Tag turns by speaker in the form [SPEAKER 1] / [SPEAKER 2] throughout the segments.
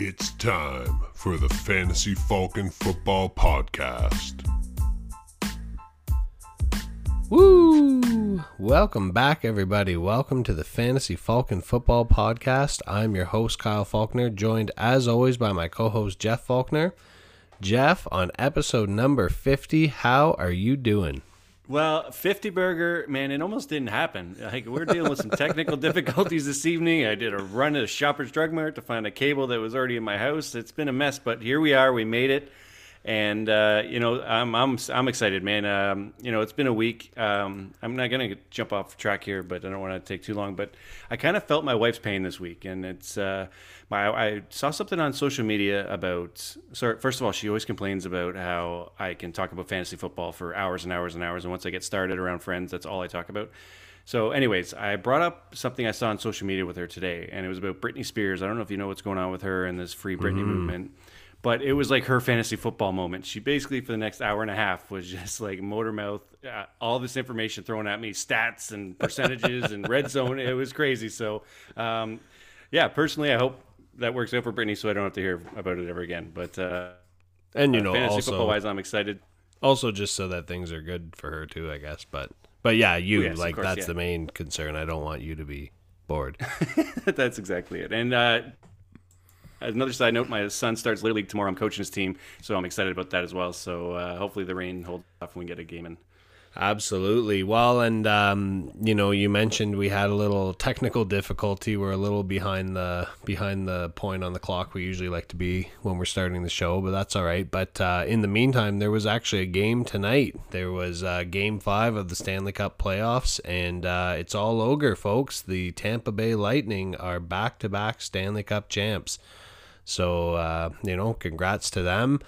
[SPEAKER 1] It's time for the Fantasy Falcon Football Podcast.
[SPEAKER 2] Woo! Welcome back, everybody. Welcome to the Fantasy Falcon Football Podcast. I'm your host, Kyle Faulkner, joined as always by my co host, Jeff Faulkner. Jeff, on episode number 50, how are you doing?
[SPEAKER 3] Well, 50 burger, man, it almost didn't happen. Like we're dealing with some technical difficulties this evening. I did a run at a Shoppers Drug Mart to find a cable that was already in my house. It's been a mess, but here we are. We made it. And uh, you know, I'm I'm I'm excited, man. Um, you know, it's been a week. Um, I'm not gonna jump off track here, but I don't want to take too long. But I kind of felt my wife's pain this week, and it's uh, my I saw something on social media about. So first of all, she always complains about how I can talk about fantasy football for hours and hours and hours, and once I get started around friends, that's all I talk about. So, anyways, I brought up something I saw on social media with her today, and it was about Britney Spears. I don't know if you know what's going on with her and this free Britney mm-hmm. movement but it was like her fantasy football moment. She basically for the next hour and a half was just like motor mouth, uh, all this information thrown at me, stats and percentages and red zone. It was crazy. So, um, yeah, personally, I hope that works out for Britney, so I don't have to hear about it ever again. But uh,
[SPEAKER 2] and you know,
[SPEAKER 3] fantasy
[SPEAKER 2] also,
[SPEAKER 3] football wise, I'm excited.
[SPEAKER 2] Also, just so that things are good for her too, I guess. But but yeah, you yes, like course, that's yeah. the main concern. I don't want you to be bored.
[SPEAKER 3] that's exactly it. And uh, another side note, my son starts Little League tomorrow. I'm coaching his team, so I'm excited about that as well. So uh, hopefully the rain holds off and we get a game in.
[SPEAKER 2] Absolutely. Well, and um, you know, you mentioned we had a little technical difficulty. We're a little behind the behind the point on the clock we usually like to be when we're starting the show, but that's all right. But uh, in the meantime, there was actually a game tonight. There was uh, Game Five of the Stanley Cup playoffs, and uh, it's all ogre, folks. The Tampa Bay Lightning are back-to-back Stanley Cup champs. So, uh, you know, congrats to them.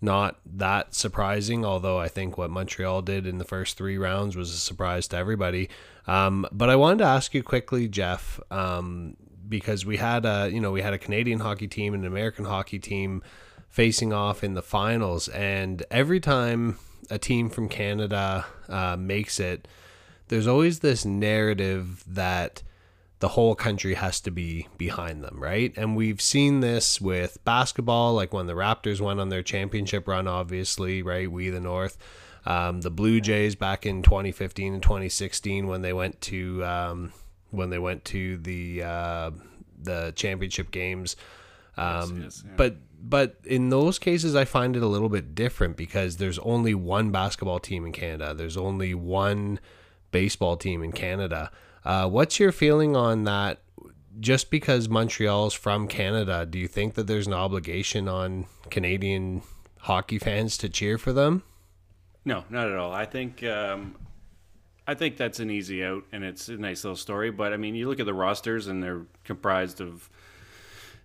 [SPEAKER 2] Not that surprising, although I think what Montreal did in the first three rounds was a surprise to everybody. Um, but I wanted to ask you quickly, Jeff, um, because we had a you know we had a Canadian hockey team and an American hockey team facing off in the finals, and every time a team from Canada uh, makes it, there's always this narrative that the whole country has to be behind them, right? And we've seen this with basketball, like when the Raptors went on their championship run, obviously, right? We the North. Um, the Blue Jays back in 2015 and 2016 when they went to um, when they went to the uh, the championship games. Um, yes, yes, yeah. But but in those cases, I find it a little bit different because there's only one basketball team in Canada. There's only one baseball team in Canada. Uh, what's your feeling on that? Just because Montreal's from Canada, do you think that there's an obligation on Canadian hockey fans to cheer for them?
[SPEAKER 3] No, not at all. I think um, I think that's an easy out, and it's a nice little story. But I mean, you look at the rosters, and they're comprised of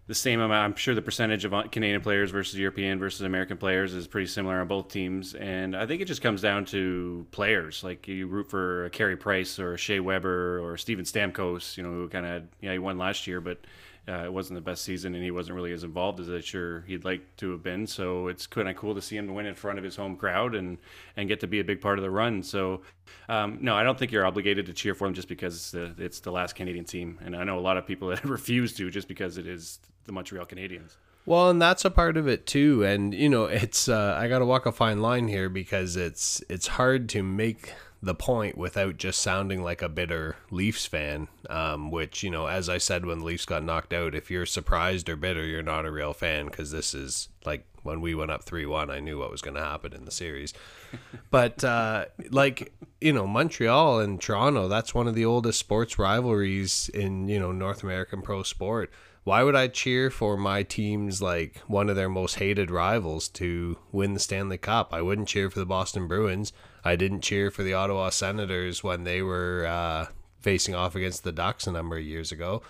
[SPEAKER 3] the same amount. I'm sure the percentage of Canadian players versus European versus American players is pretty similar on both teams, and I think it just comes down to players. Like you root for a Carey Price or a Shea Weber or Steven Stamkos, you know, who kind of yeah he won last year, but uh, it wasn't the best season, and he wasn't really as involved as I'm sure he'd like to have been. So it's kind of cool to see him win in front of his home crowd and and get to be a big part of the run. So um, no, I don't think you're obligated to cheer for him just because it's the, it's the last Canadian team, and I know a lot of people that refuse to just because it is the Montreal Canadiens.
[SPEAKER 2] Well, and that's a part of it too. And you know, it's uh, I got to walk a fine line here because it's it's hard to make the point without just sounding like a bitter Leafs fan. Um, which you know, as I said when the Leafs got knocked out, if you're surprised or bitter, you're not a real fan because this is like when we went up three one. I knew what was going to happen in the series. but uh, like you know, Montreal and Toronto, that's one of the oldest sports rivalries in you know North American pro sport why would I cheer for my team's like one of their most hated rivals to win the Stanley Cup? I wouldn't cheer for the Boston Bruins. I didn't cheer for the Ottawa Senators when they were uh, facing off against the Ducks a number of years ago.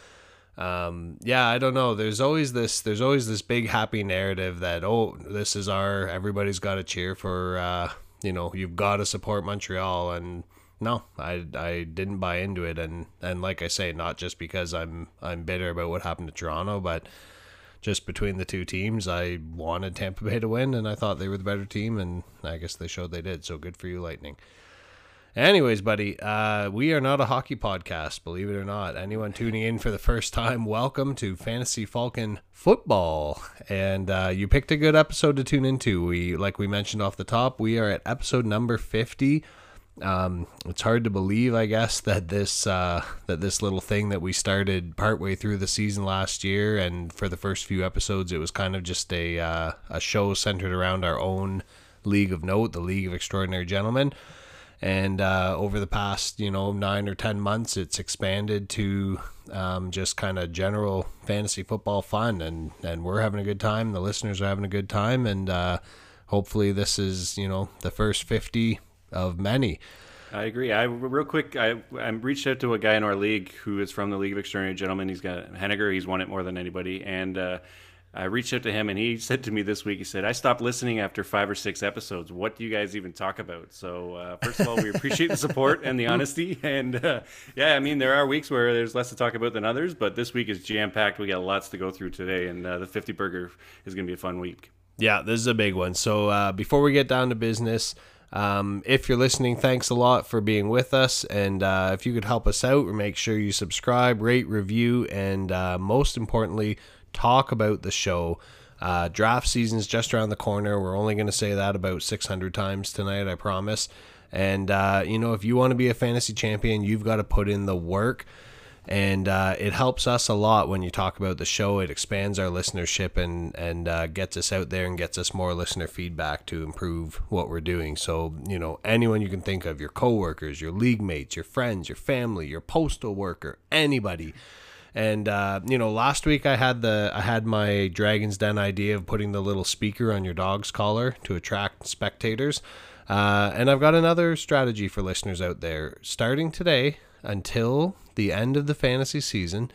[SPEAKER 2] Um, yeah, I don't know. There's always this. There's always this big happy narrative that oh, this is our. Everybody's got to cheer for. Uh, you know, you've got to support Montreal and no, I, I didn't buy into it, and, and like I say, not just because I'm I'm bitter about what happened to Toronto, but just between the two teams, I wanted Tampa Bay to win, and I thought they were the better team, and I guess they showed they did. So good for you, Lightning. Anyways, buddy, uh, we are not a hockey podcast, believe it or not. Anyone tuning in for the first time, welcome to Fantasy Falcon Football. And uh, you picked a good episode to tune into. We, like we mentioned off the top, we are at episode number fifty. Um, it's hard to believe, I guess, that this uh, that this little thing that we started partway through the season last year, and for the first few episodes, it was kind of just a uh, a show centered around our own league of note, the League of Extraordinary Gentlemen. And uh, over the past, you know, nine or ten months, it's expanded to um, just kind of general fantasy football fun, and and we're having a good time. The listeners are having a good time, and uh, hopefully, this is you know the first fifty of many.
[SPEAKER 3] I agree. I real quick. I I reached out to a guy in our league who is from the League of Extraordinary Gentlemen. He's got Henniger. He's won it more than anybody, and uh, I reached out to him, and he said to me this week, he said, "I stopped listening after five or six episodes. What do you guys even talk about?" So uh, first of all, we appreciate the support and the honesty, and uh, yeah, I mean there are weeks where there's less to talk about than others, but this week is jam packed. We got lots to go through today, and uh, the 50 burger is going to be a fun week.
[SPEAKER 2] Yeah, this is a big one. So uh, before we get down to business. Um, if you're listening, thanks a lot for being with us. And uh, if you could help us out, make sure you subscribe, rate, review, and uh, most importantly, talk about the show. Uh, draft season's just around the corner. We're only going to say that about 600 times tonight, I promise. And, uh, you know, if you want to be a fantasy champion, you've got to put in the work. And uh, it helps us a lot when you talk about the show. It expands our listenership and, and uh, gets us out there and gets us more listener feedback to improve what we're doing. So, you know, anyone you can think of your coworkers, your league mates, your friends, your family, your postal worker, anybody and uh, you know, last week I had the I had my Dragon's Den idea of putting the little speaker on your dog's collar to attract spectators. Uh, and I've got another strategy for listeners out there. Starting today until the end of the fantasy season,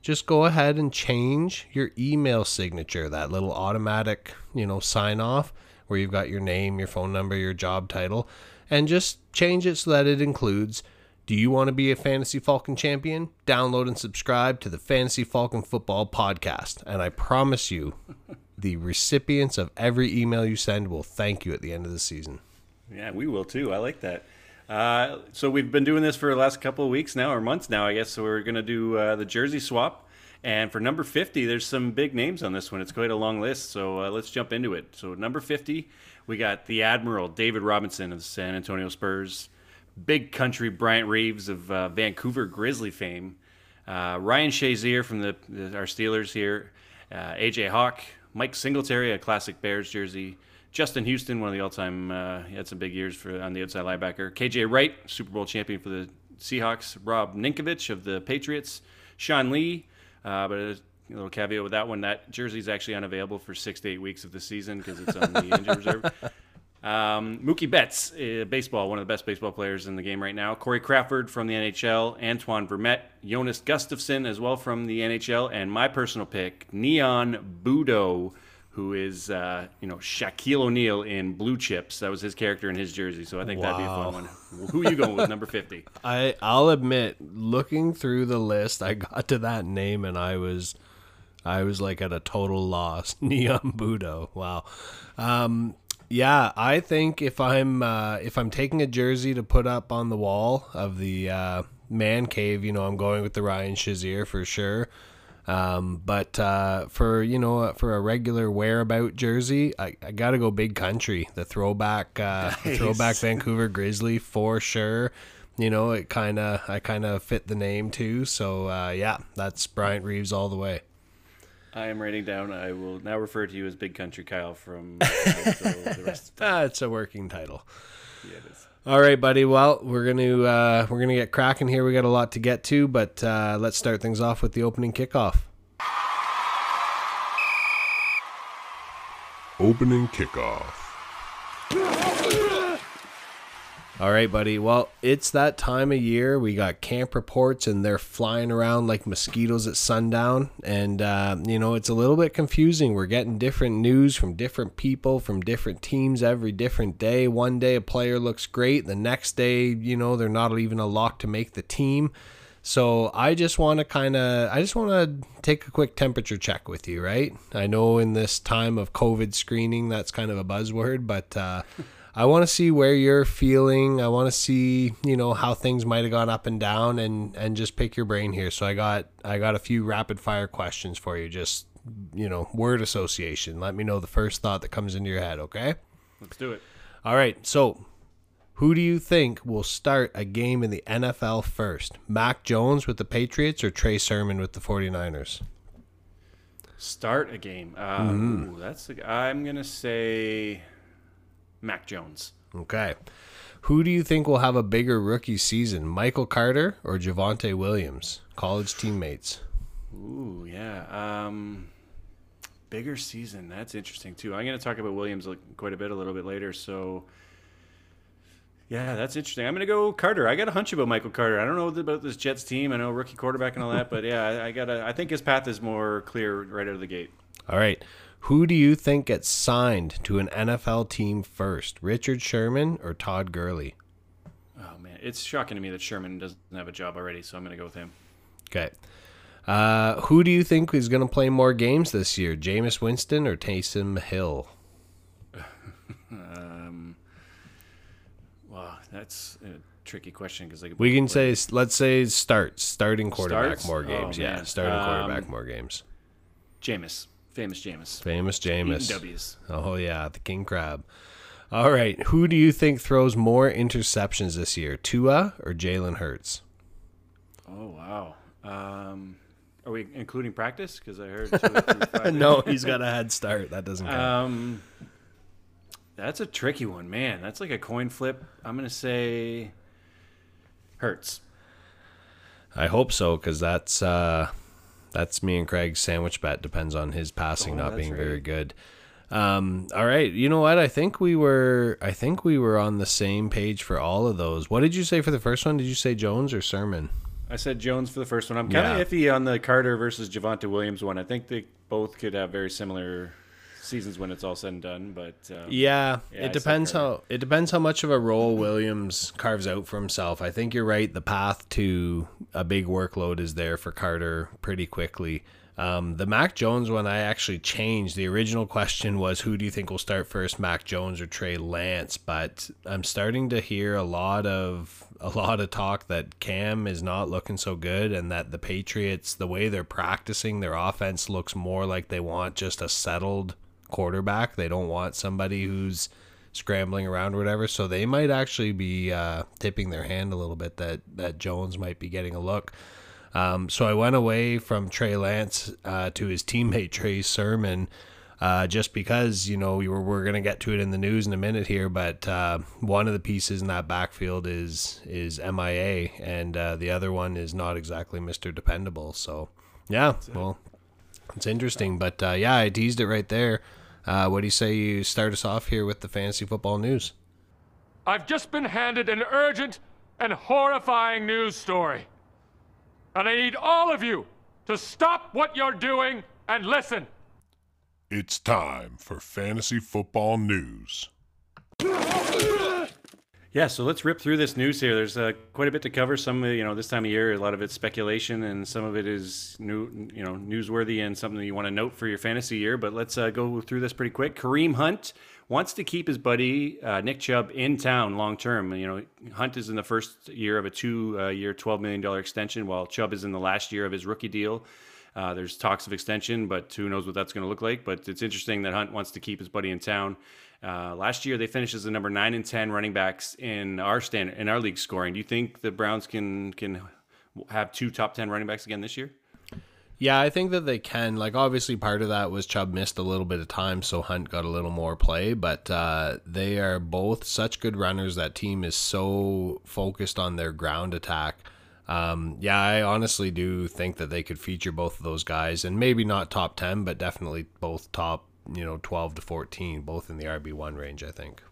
[SPEAKER 2] just go ahead and change your email signature, that little automatic, you know, sign off where you've got your name, your phone number, your job title, and just change it so that it includes do you want to be a Fantasy Falcon champion? Download and subscribe to the Fantasy Falcon Football Podcast. And I promise you, the recipients of every email you send will thank you at the end of the season.
[SPEAKER 3] Yeah, we will too. I like that. Uh, so we've been doing this for the last couple of weeks now, or months now, I guess. So we're going to do uh, the jersey swap. And for number 50, there's some big names on this one. It's quite a long list. So uh, let's jump into it. So, number 50, we got the Admiral, David Robinson of the San Antonio Spurs big country Bryant Reeves of uh, Vancouver Grizzly fame, uh, Ryan Shazier from the, the, our Steelers here, uh, AJ Hawk, Mike Singletary, a classic Bears jersey, Justin Houston, one of the all-time, uh, he had some big years for on the outside linebacker, KJ Wright, Super Bowl champion for the Seahawks, Rob Ninkovich of the Patriots, Sean Lee, uh, but a little caveat with that one, that jersey is actually unavailable for six to eight weeks of the season because it's on the injured reserve. Um, Mookie Betts, uh, baseball, one of the best baseball players in the game right now. Corey Crawford from the NHL, Antoine Vermette, Jonas Gustavsson as well from the NHL, and my personal pick, Neon Boudeaux, who is uh, you know Shaquille O'Neal in Blue Chips. That was his character in his jersey, so I think wow. that'd be a fun one. Who are you going with, number fifty?
[SPEAKER 2] I I'll admit, looking through the list, I got to that name and I was. I was like at a total loss. Neon Boudeaux. Wow. Um, yeah, I think if I'm uh, if I'm taking a jersey to put up on the wall of the uh, man cave, you know, I'm going with the Ryan Shazier for sure. Um, but uh, for you know for a regular wearabout jersey, I, I got to go big country. The throwback, uh, nice. the throwback Vancouver Grizzly for sure. You know, it kind of I kind of fit the name too. So uh, yeah, that's Bryant Reeves all the way.
[SPEAKER 3] I am writing down. I will now refer to you as Big Country Kyle from the
[SPEAKER 2] rest. ah, it's a working title. Yeah, it is. All right, buddy. Well, we're gonna uh, we're gonna get cracking here. We got a lot to get to, but uh, let's start things off with the opening kickoff.
[SPEAKER 1] Opening kickoff.
[SPEAKER 2] All right, buddy. Well, it's that time of year. We got camp reports, and they're flying around like mosquitoes at sundown. And, uh, you know, it's a little bit confusing. We're getting different news from different people, from different teams every different day. One day a player looks great. The next day, you know, they're not even a lock to make the team. So I just want to kind of, I just want to take a quick temperature check with you, right? I know in this time of COVID screening, that's kind of a buzzword, but. Uh, I want to see where you're feeling. I want to see, you know, how things might have gone up and down and and just pick your brain here. So I got I got a few rapid fire questions for you. Just, you know, word association. Let me know the first thought that comes into your head, okay?
[SPEAKER 3] Let's do it.
[SPEAKER 2] All right. So, who do you think will start a game in the NFL first? Mac Jones with the Patriots or Trey Sermon with the 49ers?
[SPEAKER 3] Start a game. Uh, ooh, that's I'm gonna say Mac Jones.
[SPEAKER 2] Okay. Who do you think will have a bigger rookie season, Michael Carter or Javonte Williams? College teammates.
[SPEAKER 3] Ooh, yeah. Um, bigger season. That's interesting too. I'm gonna talk about Williams quite a bit a little bit later. So. Yeah, that's interesting. I'm going to go Carter. I got a hunch about Michael Carter. I don't know about this Jets team. I know rookie quarterback and all that, but yeah, I, I got. I think his path is more clear right out of the gate.
[SPEAKER 2] All right. Who do you think gets signed to an NFL team first, Richard Sherman or Todd Gurley?
[SPEAKER 3] Oh man, it's shocking to me that Sherman doesn't have a job already. So I'm going to go with him.
[SPEAKER 2] Okay. Uh, who do you think is going to play more games this year, Jameis Winston or Taysom Hill?
[SPEAKER 3] Um, wow, that's a tricky question because like
[SPEAKER 2] We can say, let's say, start starting quarterback
[SPEAKER 3] Starts?
[SPEAKER 2] more
[SPEAKER 3] Oh,
[SPEAKER 2] games. yeah,
[SPEAKER 3] man.
[SPEAKER 2] starting quarterback
[SPEAKER 3] Um,
[SPEAKER 2] more games.
[SPEAKER 3] Jameis, famous Jameis,
[SPEAKER 2] Famous
[SPEAKER 3] Eating
[SPEAKER 2] Jameis.
[SPEAKER 3] W's.
[SPEAKER 2] Oh yeah, the king crab. All right, who do you think throws more interceptions this year, Tua or Jalen Hurts?
[SPEAKER 3] Oh wow. Um, are we including practice? Because I heard. Two, three, five.
[SPEAKER 2] no, he's got a head start. That doesn't count.
[SPEAKER 3] Um, that's a tricky one, man. That's like a coin flip. I'm gonna say Hurts.
[SPEAKER 2] I hope so because that's uh, that's me and Craig's sandwich bet. Depends on his passing
[SPEAKER 3] Oh,
[SPEAKER 2] not being very good. Um, all right, you know what? I think we were I think we were on the same page for all of those. What did you say for the first one? Did you say Jones or Sermon?
[SPEAKER 3] I said Jones for the first one. I'm kind of
[SPEAKER 2] Yeah.
[SPEAKER 3] iffy on the Carter versus Javonte Williams one. I think they both could have very similar seasons when it's all said and done. But uh,
[SPEAKER 2] Yeah,
[SPEAKER 3] Yeah,
[SPEAKER 2] it
[SPEAKER 3] said
[SPEAKER 2] depends how it depends how much of a role Williams carves out for himself. I think you're right. The path to a big workload is there for Carter pretty quickly. Um, the Mac Jones one I actually changed. The original question was who do you think will start first, Mac Jones or Trey Lance? But I'm starting to hear a lot of a lot of talk that Cam is not looking so good and that the Patriots, the way they're practicing their offense looks more like they want just a settled quarterback. They don't want somebody who's scrambling around or whatever. So they might actually be uh, tipping their hand a little bit that that Jones might be getting a look. Um, so I went away from Trey Lance uh, to his teammate Trey Sermon. Uh, just because you know we were we're gonna get to it in the news in a minute here, but uh, one of the pieces in that backfield is is MIA, and uh, the other one is not exactly Mister Dependable. So yeah, well, it's interesting, but uh, yeah, I teased it right there. Uh, what do you say you start us off here with the fantasy football news?
[SPEAKER 4] I've just been handed an urgent and horrifying news story. And I need all of you to stop what you're doing and listen.
[SPEAKER 1] It's time for fantasy football news.
[SPEAKER 3] Yeah, so let's rip through this news here. There's uh, quite a bit to cover. Some, uh, you know, this time of year, a lot of it's speculation, and some of it is new, you know, newsworthy and something you want to note for your fantasy year. But let's uh, go through this pretty quick. Kareem Hunt wants to keep his buddy uh, Nick Chubb in town long term. You know, Hunt is in the first year of a two-year, twelve million dollar extension, while Chubb is in the last year of his rookie deal. Uh, there's talks of extension, but who knows what that's going to look like. But it's interesting that Hunt wants to keep his buddy in town. Uh, last year, they finished as the number nine and ten running backs in our stand in our league scoring. Do you think the Browns can can have two top ten running backs again this year?
[SPEAKER 2] Yeah, I think that they can. Like, obviously, part of that was Chubb missed a little bit of time, so Hunt got a little more play. But uh, they are both such good runners. That team is so focused on their ground attack. Um, yeah, I honestly do think that they could feature both of those guys, and maybe not top ten, but definitely both top, you know, twelve to fourteen, both in the RB one range. I think.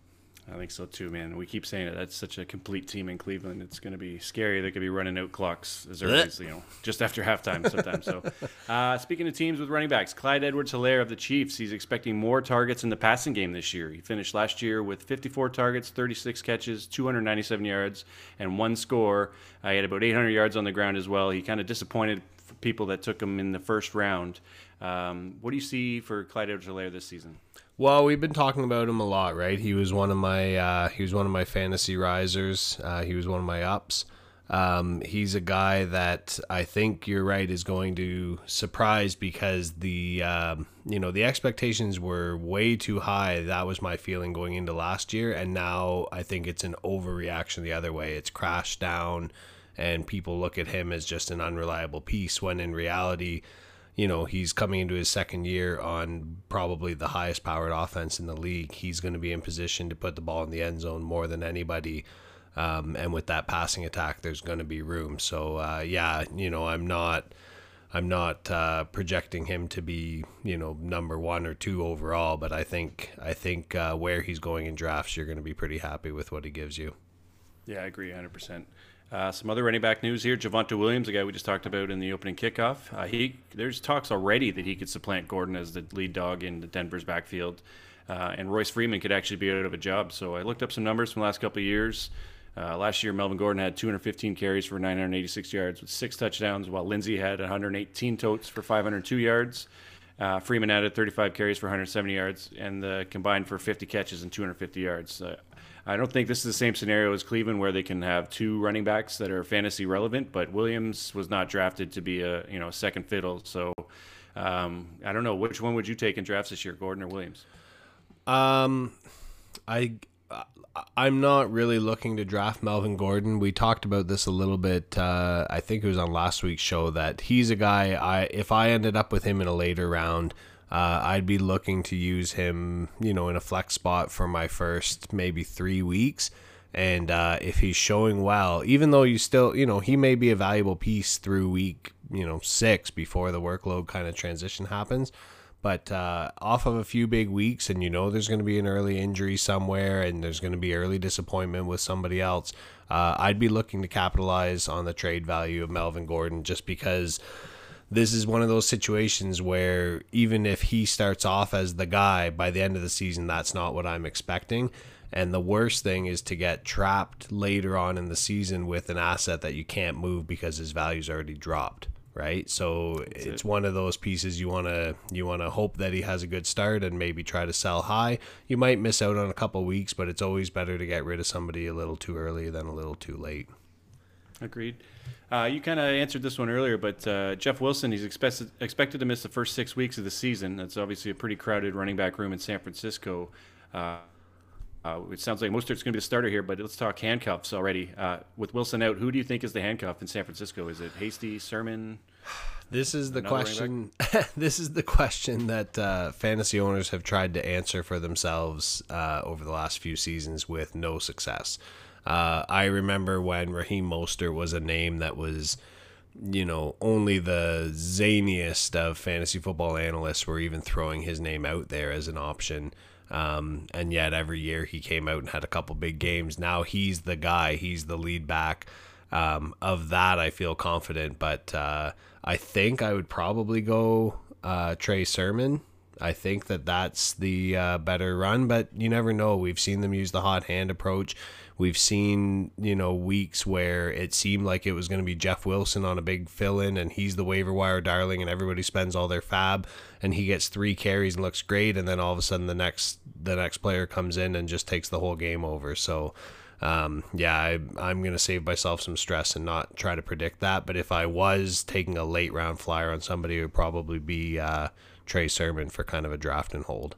[SPEAKER 3] I think so too, man. We keep saying it. That's such a complete team in Cleveland. It's going to be scary. They could be running out clocks as early as you know, just after halftime sometimes. So, uh, speaking of teams with running backs, Clyde Edwards-Helaire of the Chiefs. He's expecting more targets in the passing game this year. He finished last year with 54 targets, 36 catches, 297 yards, and one score. Uh, he had about 800 yards on the ground as well. He kind of disappointed people that took him in the first round. Um, what do you see for Clyde Edwards-Helaire this season?
[SPEAKER 2] Well, we've been talking about him a lot, right? He was one of my uh, he was one of my fantasy risers. Uh, he was one of my ups. Um, he's a guy that I think you're right is going to surprise because the um, you know the expectations were way too high. That was my feeling going into last year, and now I think it's an overreaction the other way. It's crashed down, and people look at him as just an unreliable piece when in reality you know, he's coming into his second year on probably the highest powered offense in the league. He's going to be in position to put the ball in the end zone more than anybody. Um, and with that passing attack, there's going to be room. So, uh, yeah, you know, I'm not. I'm not uh, projecting him to be, you know, number one or two overall, but I think I think uh, where he's going in drafts, you're going to be pretty happy with what he gives you.
[SPEAKER 3] Yeah, I agree 100%. Uh, some other running back news here: Javonte Williams, the guy we just talked about in the opening kickoff. Uh, he there's talks already that he could supplant Gordon as the lead dog in the Denver's backfield, uh, and Royce Freeman could actually be out of a job. So I looked up some numbers from the last couple of years. Uh, last year, Melvin Gordon had 215 carries for 986 yards with six touchdowns, while Lindsay had 118 totes for 502 yards. Uh, Freeman added 35 carries for 170 yards and uh, combined for 50 catches and 250 yards. I don't think this is the same scenario as Cleveland where they can have two running backs that are fantasy relevant, but Williams was not drafted to be a you know second fiddle. So um, I don't know which one would you take in drafts this year, Gordon or Williams?
[SPEAKER 2] Um, I I'm not really looking to draft Melvin Gordon. We talked about this a little bit. Uh, I think it was on last week's show that he's a guy. I if I ended up with him in a later round, uh, I'd be looking to use him, you know, in a flex spot for my first maybe three weeks. And uh, if he's showing well, even though you still, you know, he may be a valuable piece through week, you know, six before the workload kind of transition happens. But uh, off of a few big weeks, and you know there's going to be an early injury somewhere, and there's going to be early disappointment with somebody else, uh, I'd be looking to capitalize on the trade value of Melvin Gordon just because this is one of those situations where even if he starts off as the guy by the end of the season, that's not what I'm expecting. And the worst thing is to get trapped later on in the season with an asset that you can't move because his value's already dropped. Right, so That's it's it. one of those pieces you want to you want to hope that he has a good start and maybe try to sell high. You might miss out on a couple weeks, but it's always better to get rid of somebody a little too early than a little too late.
[SPEAKER 3] Agreed. Uh, you kind of answered this one earlier, but uh, Jeff Wilson, he's expected expected to miss the first six weeks of the season. That's obviously a pretty crowded running back room in San Francisco. Uh, uh it sounds like Mostert's going to be the starter here, but let's talk handcuffs already. Uh, with Wilson out, who do you think is the handcuff in San Francisco? Is it Hasty, Sermon?
[SPEAKER 2] This is the question. this is the question that uh, fantasy owners have tried to answer for themselves over the last few seasons with no success. Uh, I remember when Raheem Mostert was a name that was, you know, only the zaniest of fantasy football analysts were even throwing his name out there as an option. Um, and yet every year he came out and had a couple big games. Now he's the guy, he's the lead back. Um, of that, I feel confident, but uh, I think I would probably go uh, Trey Sermon. I think that that's the uh, better run, but you never know. We've seen them use the hot hand approach. We've seen, you know, weeks where it seemed like it was going to be Jeff Wilson on a big fill in and he's the waiver wire darling and everybody spends all their fab and he gets three carries and looks great and then all of a sudden the next the next player comes in and just takes the whole game over. So um, yeah, I, am going to save myself some stress and not try to predict that. But if I was taking a late round flyer on somebody, it would probably be uh, Trey Sermon for kind of a draft and hold.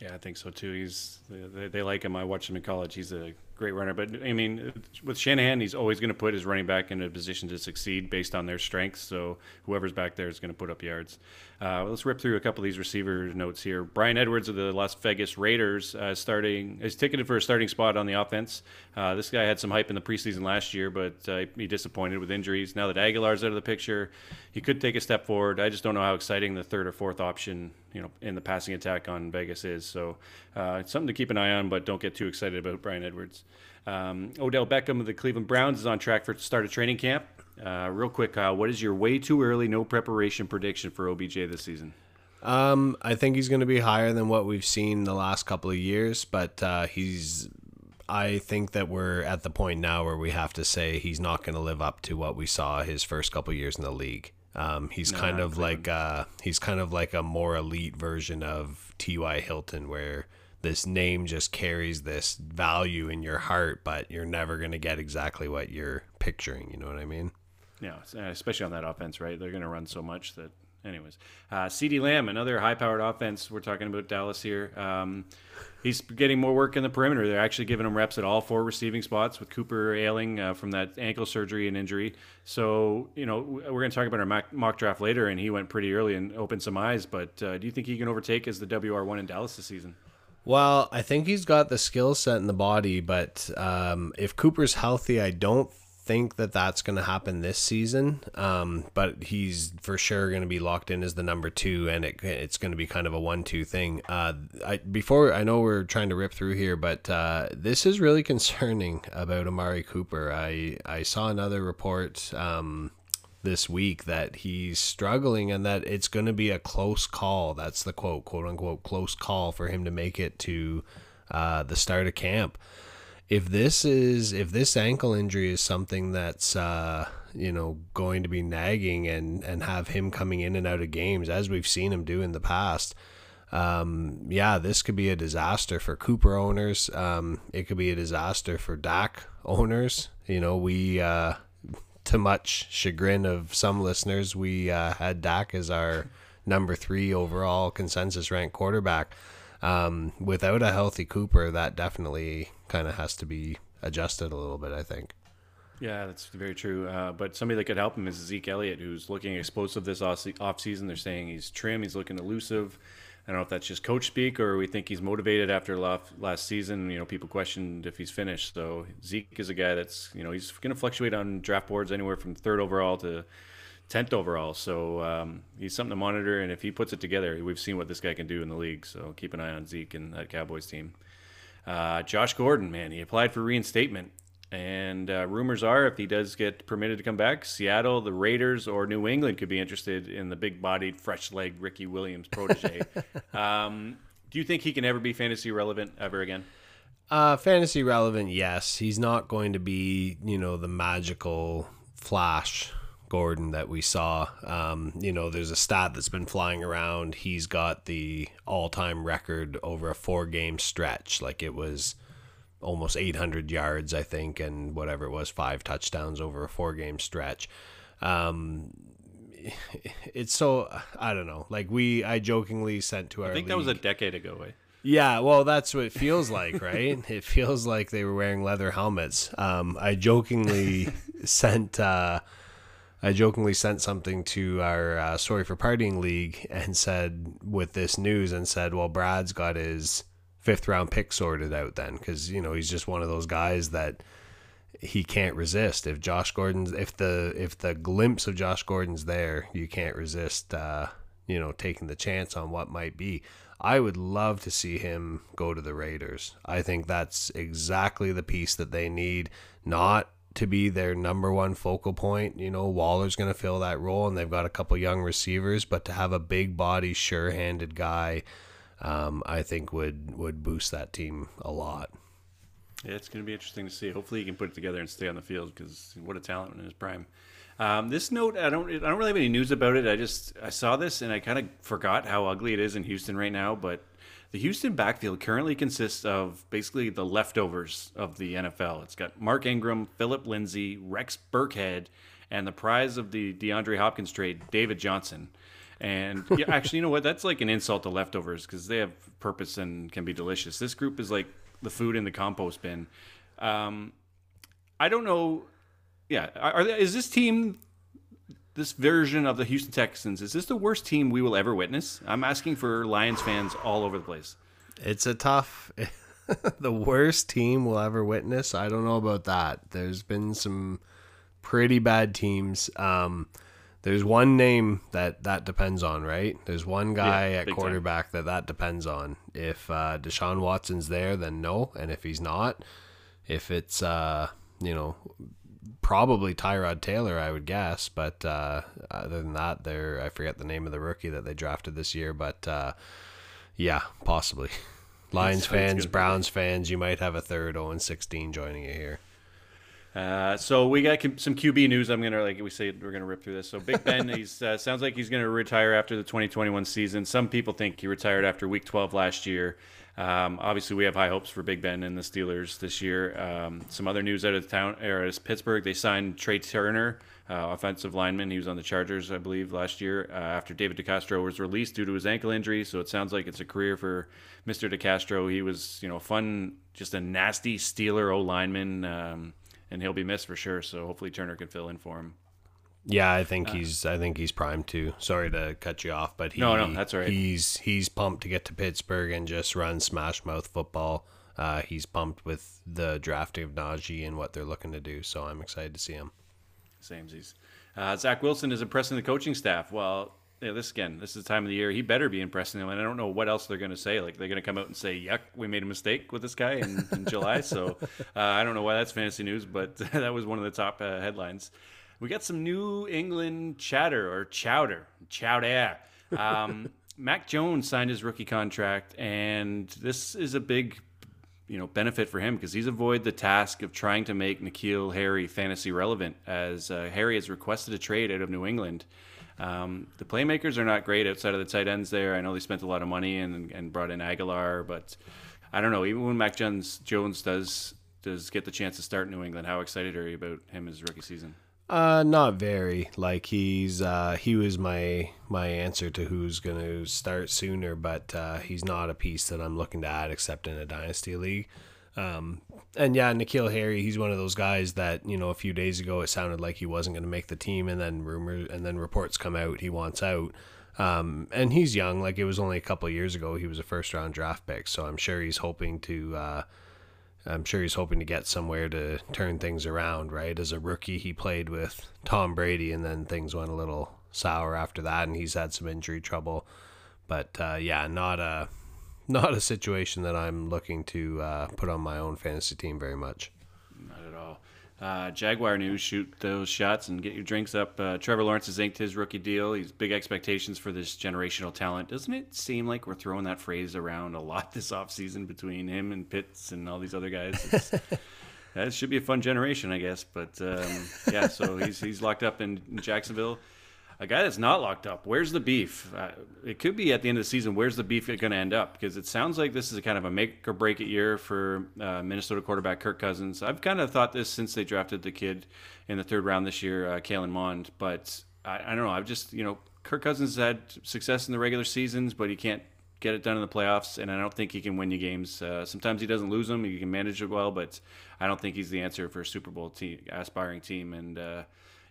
[SPEAKER 3] Yeah, I think so too. He's they, they like him. I watched him in college. He's a great runner. But I mean, with Shanahan, he's always going to put his running back in a position to succeed based on their strengths. So whoever's back there is going to put up yards. Uh, let's rip through a couple of these receiver notes here. Bryan Edwards of the Las Vegas Raiders uh, starting is ticketed for a starting spot on the offense. Uh, this guy had some hype in the preseason last year, but uh, he disappointed with injuries. Now that Agholor's out of the picture, he could take a step forward. I just don't know how exciting the third or fourth option, you know, in the passing attack on Vegas is. So uh, it's something to keep an eye on, but don't get too excited about Bryan Edwards. Um, Odell Beckham of the Cleveland Browns is on track for to start of training camp. Uh, real quick, Kyle, what is your way too early, no preparation prediction for OBJ this season?
[SPEAKER 2] Um, I think he's going to be higher than what we've seen the last couple of years, but uh, he's. I think that we're at the point now where we have to say he's not going to live up to what we saw his first couple years in the league. Um, he's kind of like uh, he's kind of like a more elite version of T.Y. Hilton, where this name just carries this value in your heart, but you're never gonna get exactly what you're picturing. You know what I mean?
[SPEAKER 3] Yeah, especially on that offense, right? They're going to run so much that, anyways. Uh, CeeDee Lamb, another high-powered offense. We're talking about Dallas here. Um, he's getting more work in the perimeter. They're actually giving him reps at all four receiving spots with Cooper ailing uh, from that ankle surgery and injury. So, you know, we're going to talk about our mock, draft later, and he went pretty early and opened some eyes. But uh, do you think he can overtake as the WR1 in Dallas this season?
[SPEAKER 2] Well, I think he's got the skill set and the body, but um, if Cooper's healthy, I don't think that that's going to happen this season, um, but he's for sure going to be locked in as the number two, and it, it's going to be kind of a one-two thing. Uh, I, before I know we're trying to rip through here, but uh, this is really concerning about Amari Cooper. I I saw another report um, this week that he's struggling, and that it's going to be a close call. That's the quote, quote unquote, close call for him to make it to uh, the start of camp if this is if this ankle injury is something that's uh, you know going to be nagging and and have him coming in and out of games as we've seen him do in the past um, yeah this could be a disaster for Cooper owners. Um, it could be a disaster for Dak owners. You know we uh, to much chagrin of some listeners we uh, had Dak as our number 3 overall consensus ranked quarterback. Um, without a healthy Cooper, that definitely kind of has to be adjusted a little bit. I think.
[SPEAKER 3] Yeah, that's very true. Uh, but somebody that could help him is Zeke Elliott, who's looking explosive this off season. They're saying he's trim, he's looking elusive. I don't know if that's just coach speak or we think he's motivated after last season. You know, people questioned if he's finished. So Zeke is a guy that's you know he's going to fluctuate on draft boards anywhere from third overall to tenth overall. So um, he's something to monitor, and if he puts it together, we've seen what this guy can do in the league. So keep an eye on Zeke and that Cowboys team. Uh, Josh Gordon, man, he applied for reinstatement, and uh, rumors are if he does get permitted to come back, Seattle, the Raiders, or New England could be interested in the big-bodied, fresh-legged Ricky Williams protege. um, do you think he can ever be fantasy relevant ever again?
[SPEAKER 2] Uh, fantasy relevant, yes. He's not going to be, you know, the magical flash Gordon that we saw. Um, you know, there's a stat that's been flying around. He's got the all time record over a four game stretch. Like it was almost 800 yards, I think, and whatever it was, five touchdowns over a four game stretch. Um, it's so, I don't know. Like we, I jokingly sent to our.
[SPEAKER 3] I think
[SPEAKER 2] league,
[SPEAKER 3] that was a decade ago. Eh?
[SPEAKER 2] Yeah, well, that's what it feels like, right? it feels like they were wearing leather helmets. Um, I jokingly sent. Uh, I jokingly sent something to our uh, Sorry for Partying League and said, with this news, and said, well, Brad's got his fifth round pick sorted out then, because, you know, he's just one of those guys that he can't resist. If Josh Gordon's, if the, if the glimpse of Josh Gordon's there, you can't resist, uh, you know, taking the chance on what might be. I would love to see him go to the Raiders. I think that's exactly the piece that they need. Not to be their number one focal point. You know, Waller's going to fill that role, and they've got a couple young receivers. But to have a big body, sure-handed guy, um, I think would would boost that team a lot.
[SPEAKER 3] Yeah, it's going to be interesting to see. Hopefully, he can put it together and stay on the field because what a talent in his prime. Um, this note, I don't, I don't really have any news about it. I just, I saw this and I kind of forgot how ugly it is in Houston right now. But the Houston backfield currently consists of basically the leftovers of the NFL. It's got Mark Ingram, Phillip Lindsay, Rex Burkhead, and the prize of the DeAndre Hopkins trade, David Johnson. And yeah, actually, you know what? That's like an insult to leftovers because they have purpose and can be delicious. This group is like the food in the compost bin. Um, I don't know. Yeah, are, is this team this version of the Houston Texans is this the worst team we will ever witness? I'm asking for Lions fans all over the place.
[SPEAKER 2] It's a tough the worst team we'll ever witness. I don't know about that. There's been some pretty bad teams. Um, there's one name that that depends on, right? There's one guy yeah, at quarterback time. that that depends on. If uh, Deshaun Watson's there, then no, and if he's not, if it's uh, you know probably Tyrod Taylor, I would guess. But uh, other than that, there I forget the name of the rookie that they drafted this year. But uh, yeah, possibly. Lions fans, Browns fans, you might have a third 0 16 joining you here.
[SPEAKER 3] Uh, so we got some QB news. I'm gonna like we say we're gonna rip through this. So Big Ben, he's uh, sounds like he's gonna retire after the 2021 season. Some people think he retired after Week 12 last year. Um, obviously, we have high hopes for Big Ben and the Steelers this year. Um, some other news out of town, or Pittsburgh, they signed Trai Turner, uh, offensive lineman. He was on the Chargers, I believe, last year uh, after David DeCastro was released due to his ankle injury. So it sounds like it's a career for Mr. DeCastro. He was, you know, fun, just a nasty Steeler O lineman. Um, and he'll be missed for sure. So hopefully Turner can fill in for him.
[SPEAKER 2] Yeah, I think uh, he's I think he's primed too. Sorry to cut you off, but he,
[SPEAKER 3] no, no, that's right.
[SPEAKER 2] He's he's pumped to get to Pittsburgh and just run smash mouth football. Uh, he's pumped with the drafting of Najee and what they're looking to do. So I'm excited to see him.
[SPEAKER 3] Samesies. Uh, Zach Wilson is impressing the coaching staff. Well, yeah, this again, this is the time of the year. He better be impressing them, and I don't know what else they're going to say. Like they're going to come out and say, "Yuck, we made a mistake with this guy in, in July." So uh, I don't know why that's fantasy news, but that was one of the top uh, headlines. We got some New England chatter or chowder, chowder. Um, Mac Jones signed his rookie contract, and this is a big, you know, benefit for him because he's avoided the task of trying to make N'Keal Harry fantasy relevant, as uh, Harry has requested a trade out of New England. Um, the playmakers are not great outside of the tight ends there. I know they spent a lot of money and, and brought in Agholor, but I don't know. Even when Mac Jones, Jones does does get the chance to start New England, how excited are you about him his rookie season?
[SPEAKER 2] Uh, not very. Like he's uh, he was my my answer to who's going to start sooner, but uh, he's not a piece that I'm looking to add except in a dynasty league. Um, and yeah, N'Keal Harry, he's one of those guys that you know a few days ago it sounded like he wasn't going to make the team, and then rumors and then reports come out he wants out. Um, and he's young, like it was only a couple years ago he was a first round draft pick, so I'm sure he's hoping to. Uh, I'm sure he's hoping to get somewhere to turn things around. Right, as a rookie, he played with Tom Brady, and then things went a little sour after that, and he's had some injury trouble. But uh, yeah, not a not a situation that I'm looking to uh, put on my own fantasy team very much.
[SPEAKER 3] Uh, Jaguar news: shoot those shots and get your drinks up. Uh, Trevor Lawrence has inked his rookie deal. He's big expectations for this generational talent. Doesn't it seem like we're throwing that phrase around a lot this offseason between him and Pitts and all these other guys? that should be a fun generation, I guess. But um, yeah, so he's he's locked up in Jacksonville a guy that's not locked up. Where's the beef? Uh, it could be at the end of the season. Where's the beef going to end up? Because it sounds like this is a kind of a make or break it year for uh, Minnesota quarterback Kirk Cousins. I've kind of thought this since they drafted the kid in the third round this year, uh, Kellen Mond. But I, I don't know. I've just you know Kirk Cousins had success in the regular seasons, but he can't get it done in the playoffs, and I don't think he can win you games. Uh, sometimes he doesn't lose them; he can manage it well, but I don't think he's the answer for a Super Bowl team, aspiring team. And uh,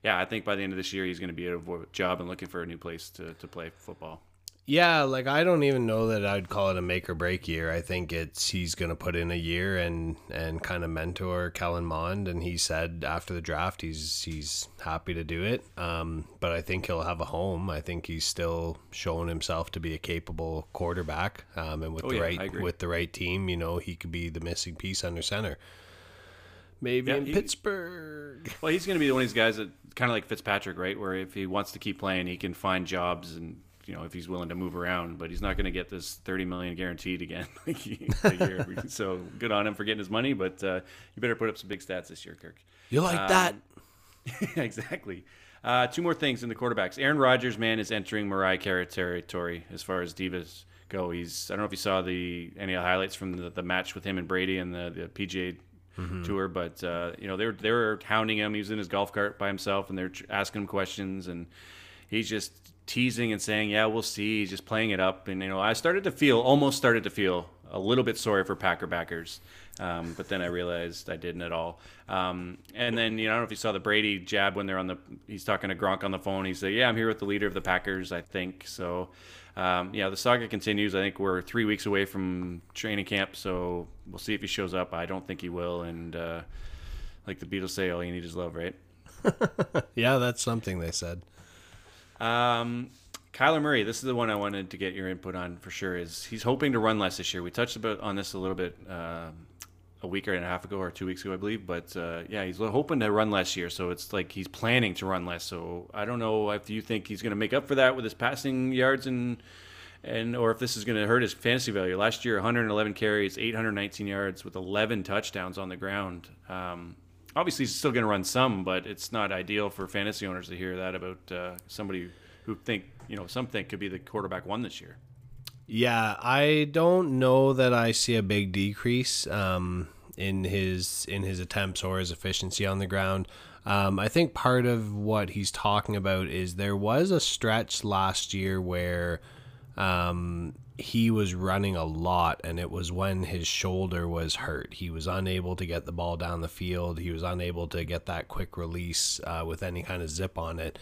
[SPEAKER 3] yeah, I think by the end of this year, he's going to be out of a job and looking for a new place to, to play football.
[SPEAKER 2] Yeah, like I don't even know that I'd call it a make or break year. I think it's he's going to put in a year and and kind of mentor Kellen Mond, and he said after the draft he's he's happy to do it. Um, but I think he'll have a home. I think he's still showing himself to be a capable quarterback. Um, and with oh, the yeah, right with the right team, you know, he could be the missing piece under center. Maybe yeah, in he, Pittsburgh.
[SPEAKER 3] Well, he's going to be one of these guys that kind of like Fitzpatrick, right? Where if he wants to keep playing, he can find jobs and you know if he's willing to move around. But he's not going to get this thirty million guaranteed again so good on him for getting his money, but uh, you better put up some big stats this year, Kirk.
[SPEAKER 2] You like um, that?
[SPEAKER 3] exactly. Uh, two more things in the quarterbacks. Aaron Rodgers, man, is entering Mariah Carey territory as far as divas go. He's I don't know if you saw the any highlights from the, the match with him and Brady and the, the PGA mm-hmm. tour. But uh, you know, they were they were hounding him. He was in his golf cart by himself, and they're asking him questions, and he's just teasing and saying, "Yeah, we'll see." He's just playing it up, and you know, I started to feel almost started to feel a little bit sorry for Packer backers. Um, but then I realized I didn't at all. Um, and then you know I don't know if you saw the Brady jab when they're on the he's talking to Gronk on the phone. He said, "Yeah, I'm here with the leader of the Packers, I think." So um, yeah, the saga continues. I think we're three weeks away from training camp, so we'll see if he shows up. I don't think he will, and uh, like the Beatles say, all you need is love, right?
[SPEAKER 2] yeah, that's something they said.
[SPEAKER 3] Um, Kyler Murray, this is the one I wanted to get your input on for sure. Is he's hoping to run less this year? We touched about on this a little bit uh, a week and a half ago or two weeks ago, I believe. But uh, yeah, he's hoping to run less year, so it's like he's planning to run less. So I don't know if you think he's going to make up for that with his passing yards and and or if this is going to hurt his fantasy value. Last year, 111 carries, 819 yards with 11 touchdowns on the ground. Um, obviously he's still going to run some, but it's not ideal for fantasy owners to hear that about uh, somebody who think you know some think could be the quarterback one this year.
[SPEAKER 2] Yeah, I don't know that I see a big decrease um, in his in his attempts or his efficiency on the ground. Um, I think part of what he's talking about is there was a stretch last year where um, he was running a lot, and it was when his shoulder was hurt. He was unable to get the ball down the field. He was unable to get that quick release uh, with any kind of zip on it,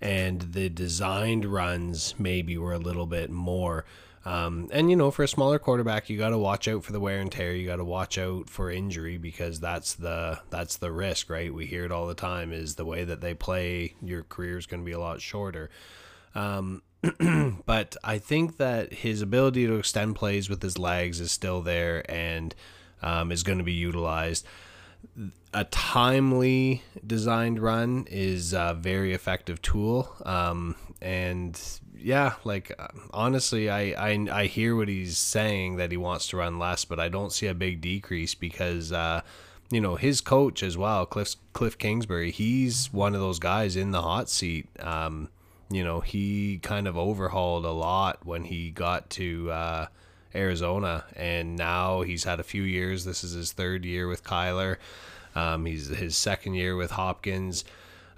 [SPEAKER 2] and the designed runs maybe were a little bit more. Um, and you know, for a smaller quarterback, you got to watch out for the wear and tear. You got to watch out for injury because that's the that's the risk, right? We hear it all the time. Is the way that they play, your career is going to be a lot shorter. Um, but I think that his ability to extend plays with his legs is still there and um, is going to be utilized. A timely designed run is a very effective tool. Um, and yeah, like uh, honestly, I, I I hear what he's saying that he wants to run less, but I don't see a big decrease because uh, you know his coach as well, Cliff Cliff Kingsbury. He's one of those guys in the hot seat. Um, you know, he kind of overhauled a lot when he got to uh, Arizona, and now he's had a few years. This is his third year with Kyler. Um, he's his second year with Hopkins.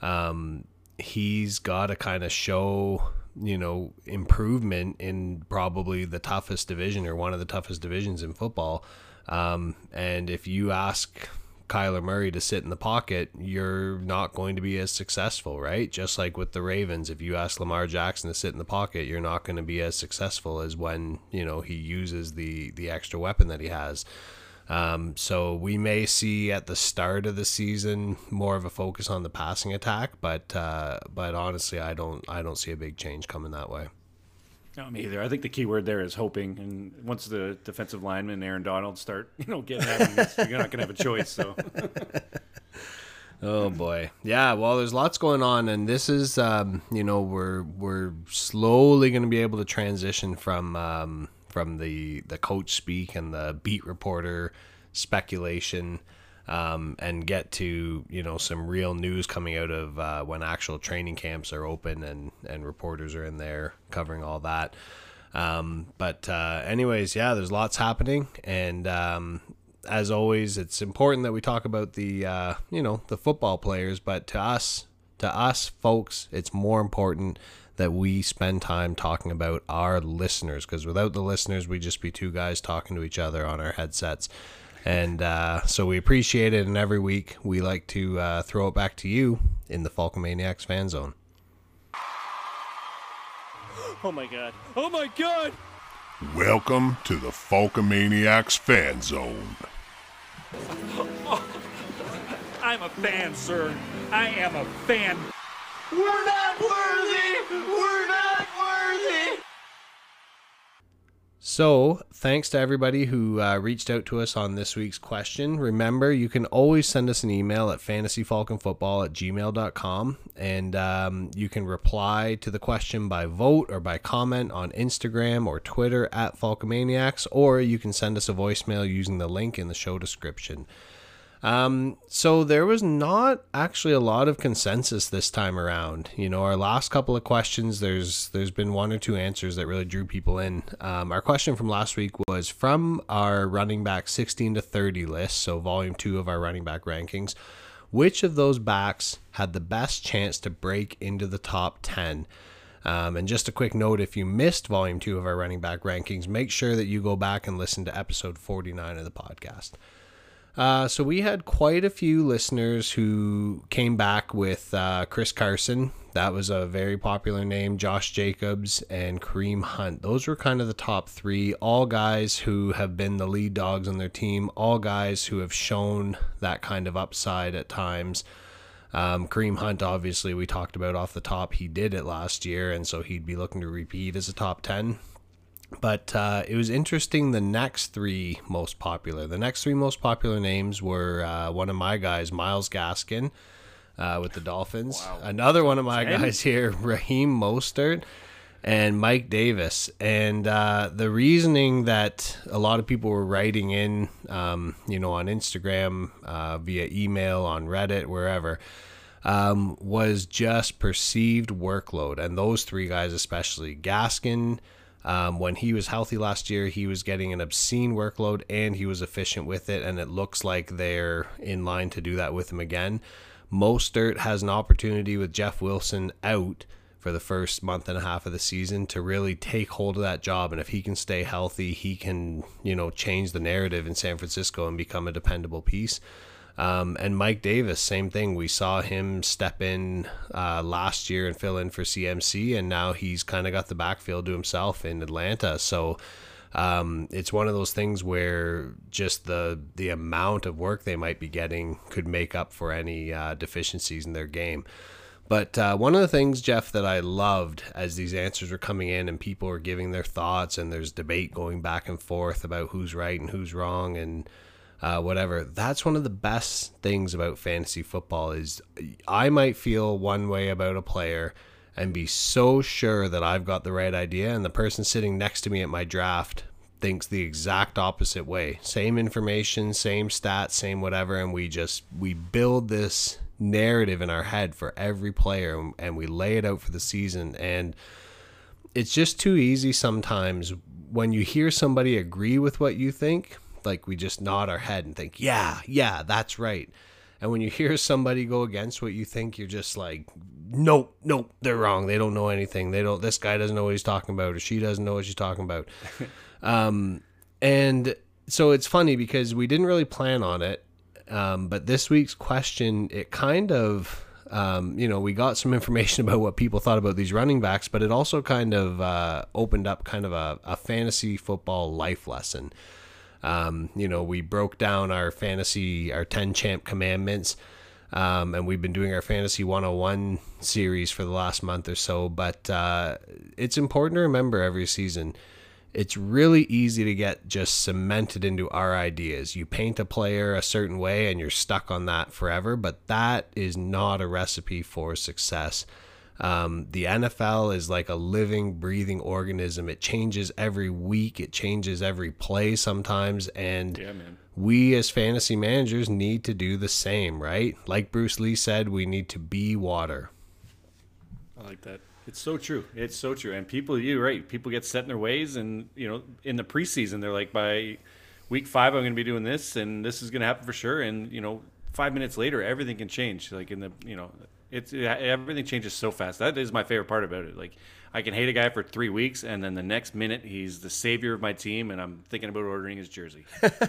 [SPEAKER 2] Um, he's got to kind of show you know improvement in probably the toughest division or one of the toughest divisions in football. Um, and if you ask Kyler Murray to sit in the pocket, you're not going to be as successful, right? Just like with the Ravens, if you ask Lamar Jackson to sit in the pocket, you're not going to be as successful as when you know he uses the the extra weapon that he has. Um, so we may see at the start of the season more of a focus on the passing attack, but uh, but honestly, I don't I don't see a big change coming that way.
[SPEAKER 3] No, me either. I think the key word there is hoping. And once the defensive lineman Aaron Donald start, you know, getting at him, you're not going to have a choice. So.
[SPEAKER 2] Oh boy, yeah. Well, there's lots going on, and this is, um, you know, we're we're slowly going to be able to transition from um, from the the coach speak and the beat reporter speculation um, and get to you know some real news coming out of uh, when actual training camps are open and and reporters are in there covering all that. Um, but uh, anyways, yeah, there's lots happening, and um, as always, it's important that we talk about the uh, you know the football players. But to us, to us folks, it's more important that we spend time talking about our listeners because without the listeners, we'd just be two guys talking to each other on our headsets. And uh, so we appreciate it. And every week we like to uh, throw it back to you in the Falcomaniacs fan zone.
[SPEAKER 5] Oh my god. Oh my god!
[SPEAKER 1] Welcome to the Falcomaniacs fan zone.
[SPEAKER 5] I'm a fan, sir. I am a fan.
[SPEAKER 6] We're not worthy! We're not worthy!
[SPEAKER 2] So, thanks to everybody who uh, reached out to us on this week's question. Remember, you can always send us an email at fantasyfalconfootball at gmail.com and um, you can reply to the question by vote or by comment on Instagram or Twitter at Falcomaniacs, or you can send us a voicemail using the link in the show description. Um, so there was not actually a lot of consensus this time around. You know, our last couple of questions, there's there's been one or two answers that really drew people in. Um, our question from last week was from our running back 16 to 30 list, so volume two of our running back rankings. Which of those backs had the best chance to break into the top 10? Um, and just a quick note if you missed volume two of our running back rankings, make sure that you go back and listen to episode 49 of the podcast. Uh, so we had quite a few listeners who came back with uh, Chris Carson. That was a very popular name. Josh Jacobs and Kareem Hunt. Those were kind of the top three. All guys who have been the lead dogs on their team. All guys who have shown that kind of upside at times. Um, Kareem Hunt, obviously, we talked about off the top. He did it last year, and so he'd be looking to repeat as a top 10. But uh, it was interesting. The next three most popular, the next three most popular names were uh, one of my guys, Myles Gaskin, uh, with the Dolphins. Another one of my guys here, Raheem Mostert. and Mike Davis. And uh, the reasoning that a lot of people were writing in, um, you know, on Instagram, uh, via email, on Reddit, wherever, um, was just perceived workload. And those three guys, especially Gaskin, um, when he was healthy last year, he was getting an obscene workload and he was efficient with it. And it looks like they're in line to do that with him again. Mostert has an opportunity with Jeff Wilson out for the first month and a half of the season to really take hold of that job. And if he can stay healthy, he can, you know, change the narrative in San Francisco and become a dependable piece. Um, and Mike Davis, same thing. We saw him step in uh, last year and fill in for CMC, and now he's kind of got the backfield to himself in Atlanta. So um, it's one of those things where just the the amount of work they might be getting could make up for any uh, deficiencies in their game. But uh, one of the things, Jeff, that I loved as these answers were coming in and people were giving their thoughts, and there's debate going back and forth about who's right and who's wrong, and uh, whatever. That's one of the best things about fantasy football is I might feel one way about a player and be so sure that I've got the right idea, and the person sitting next to me at my draft thinks the exact opposite way. Same information, same stats, same whatever, and we just we build this narrative in our head for every player and we lay it out for the season and it's just too easy sometimes when you hear somebody agree with what you think like we just nod our head and think yeah yeah that's right. And when you hear somebody go against what you think you're just like nope nope they're wrong. They don't know anything. They don't this guy doesn't know what he's talking about or she doesn't know what she's talking about. Um and so it's funny because we didn't really plan on it um, but this week's question, it kind of, um, you know, we got some information about what people thought about these running backs, but it also kind of uh, opened up kind of a, a fantasy football life lesson. Um, you know, we broke down our fantasy, our 10 champ commandments. Um, and we've been doing our fantasy 101 series for the last month or so. But uh, it's important to remember every season it's really easy to get just cemented into our ideas. You paint a player a certain way and you're stuck on that forever, but that is not a recipe for success. Um, the NFL is like a living, breathing organism. It changes every week, it changes every play sometimes. And
[SPEAKER 3] Yeah, man.
[SPEAKER 2] we as fantasy managers need to do the same, right? Like Bruce Lee said, we need to be water.
[SPEAKER 3] I like that. It's so true. It's so true. And people, you're right. People get set in their ways, and you know, in the preseason, they're like, by week five, I'm going to be doing this, and this is going to happen for sure. And you know, five minutes later, everything can change. Like in the, you know, it's it, everything changes so fast. That is my favorite part about it. Like I can hate a guy for three weeks, and then the next minute, he's the savior of my team, and I'm thinking about ordering his jersey.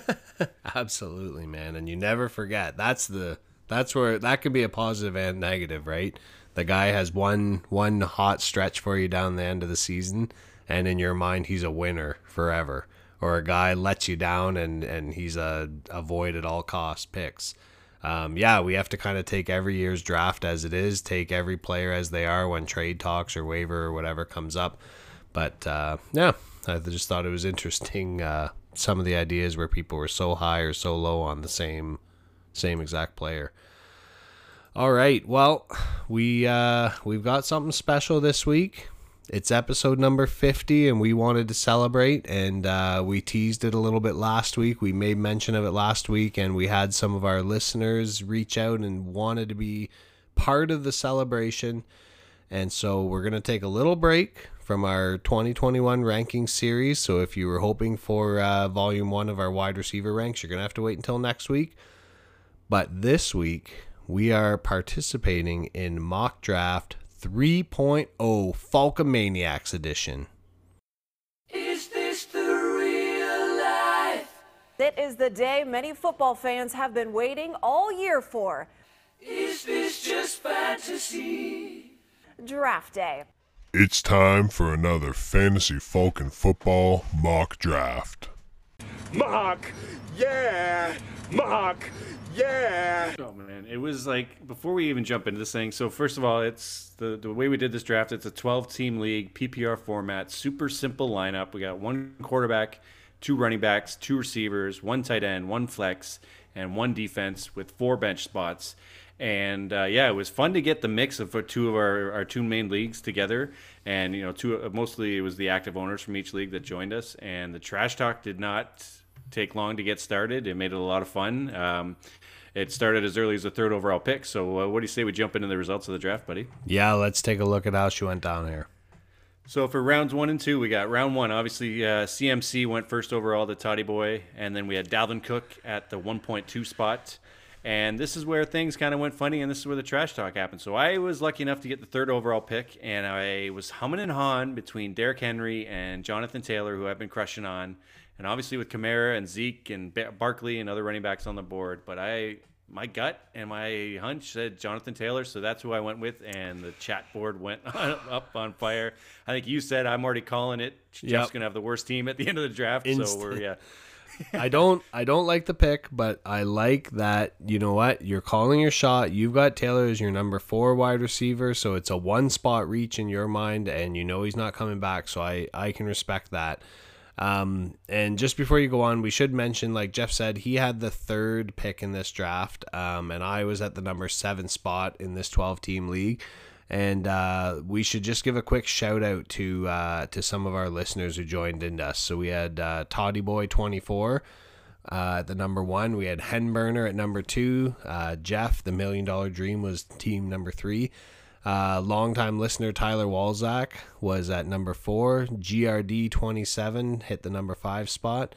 [SPEAKER 2] Absolutely, man. And you never forget. That's the that's where that can be a positive and negative, right? The guy has one one hot stretch for you down the end of the season, and in your mind he's a winner forever. Or a guy lets you down and and he's a avoid at all costs picks. Um, yeah, we have to kind of take every year's draft as it is, take every player as they are when trade talks or waiver or whatever comes up. But uh, yeah, I just thought it was interesting. Uh, some of the ideas where people were so high or so low on the same same exact player. All right, well, we uh, we've got something special this week. It's episode number fifty, and we wanted to celebrate, and uh, we teased it a little bit last week. We made mention of it last week, and we had some of our listeners reach out and wanted to be part of the celebration. And so we're going to take a little break from our 2021 ranking series. So if you were hoping for uh, volume one of our wide receiver ranks, you're going to have to wait until next week. But this week, we are participating in Mock Draft 3.0 Falcomaniacs Edition.
[SPEAKER 6] Is this the real life?
[SPEAKER 7] It is the day many football fans have been waiting all year for
[SPEAKER 6] Is this just fantasy?
[SPEAKER 7] Draft Day.
[SPEAKER 1] It's time for another Fantasy Falcon Football mock draft.
[SPEAKER 5] Mock, yeah, mock, yeah.
[SPEAKER 3] Oh man, it was like before we even jump into this thing. So first of all, it's the the way we did this draft. It's a 12 team league PPR format, super simple lineup. We got one quarterback, two running backs, two receivers, one tight end, one flex, and one defense with four bench spots. And uh, yeah, it was fun to get the mix of two of our, our two main leagues together. And, you know, two uh, mostly it was the active owners from each league that joined us. And the trash talk did not take long to get started. It made it a lot of fun. Um, it started as early as the third overall pick. So, uh, what do you say we jump into the results of the draft, buddy?
[SPEAKER 2] Yeah, let's take a look at how she went down here.
[SPEAKER 3] So for rounds one and two, we got round one. Obviously, uh, CMC went first overall to Toddy Boy, and then we had Dalvin Cook at the 1.2 spot. And this is where things kind of went funny, and this is where the trash talk happened. So I was lucky enough to get the third overall pick, and I was humming and hawing between Derrick Henry and Jonathan Taylor, who I've been crushing on, and obviously with Kamara and Zeke and Barkley and other running backs on the board. But I my gut and my hunch said Jonathan Taylor, so that's who I went with, and the chat board went up on fire. I think you said I'm already calling it. Jeff's
[SPEAKER 2] Yep.
[SPEAKER 3] gonna have the worst team at the end of the draft, so we're yeah.
[SPEAKER 2] I don't I don't like the pick, but I like that you know what you're calling your shot. You've got Taylor as your number four wide receiver, so it's a one spot reach in your mind, and you know he's not coming back. So I I can respect that. Um, and just before you go on, we should mention, like Jeff said, he had the third pick in this draft, um, and I was at the number seven spot in this 12 team league. And uh, we should just give a quick shout out to uh, to some of our listeners who joined in us. So we had uh, Toddy Boy 24 uh, at the number one. We had Henburner at number two. Uh, Jeff, the Million Dollar Dream, was team number three. Uh, longtime listener Tyler Walzak was at number four. GRD 27 hit the number five spot.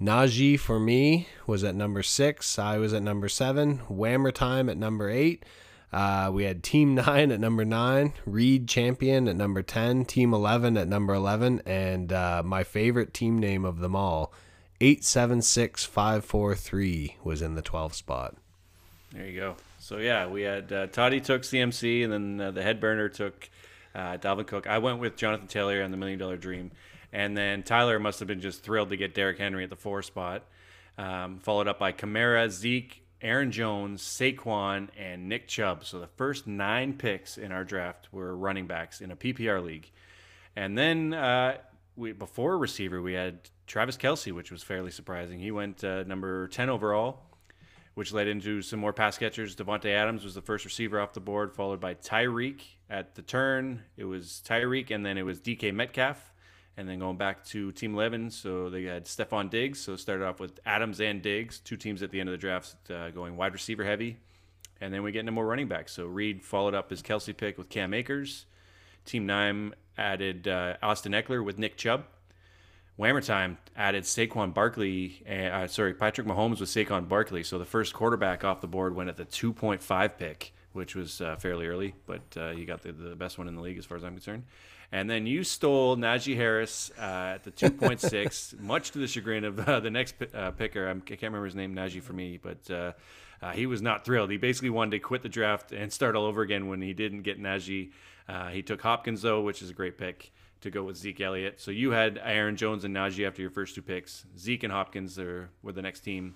[SPEAKER 2] Najee for me was at number six. I was at number seven. Whammer Time at number eight. Uh, we had Team 9 at number 9, Reed Champion at number 10, Team 11 at number 11, and uh, my favorite team name of them all, 876543, was in the 12th spot.
[SPEAKER 3] There you go. So yeah, we had uh, Toddy took CMC, and then uh, the head burner took uh, Dalvin Cook. I went with Jonathan Taylor on the Million Dollar Dream, and then Tyler must have been just thrilled to get Derrick Henry at the four spot, um, followed up by Kamara, Zeke, Aaron Jones, Saquon, and Nick Chubb. So the first nine picks in our draft were running backs in a PPR league, and then uh, we before receiver we had Travis Kelce, which was fairly surprising. He went uh, number ten overall which led into some more pass catchers. Davante Adams was the first receiver off the board, followed by Tyreek at the turn. It was Tyreek, and then it was DK Metcalf. And then going back to Team 11, so they had Stefon Diggs. So started off with Adams and Diggs, two teams at the end of the draft uh, going wide receiver heavy. And then we get into more running backs. So Reed followed up his Kelce pick with Cam Akers. Team 9 added uh, Austin Ekeler with Nick Chubb. Whammer Time added Saquon Barkley, uh, sorry, Patrick Mahomes with Saquon Barkley. So the first quarterback off the board went at the 2.5 pick, which was uh, fairly early, but uh, you got the, the best one in the league as far as I'm concerned. And then you stole Najee Harris uh, at the 2.6, much to the chagrin of uh, the next uh, picker. I'm, I can't remember his name, Najee for me, but uh, uh, he was not thrilled. He basically wanted to quit the draft and start all over again when he didn't get Najee. Uh, he took Hopkins, though, which is a great pick to go with Zeke Elliott. So you had Aaron Jones and Najee after your first two picks. Zeke and Hopkins are, were the next team.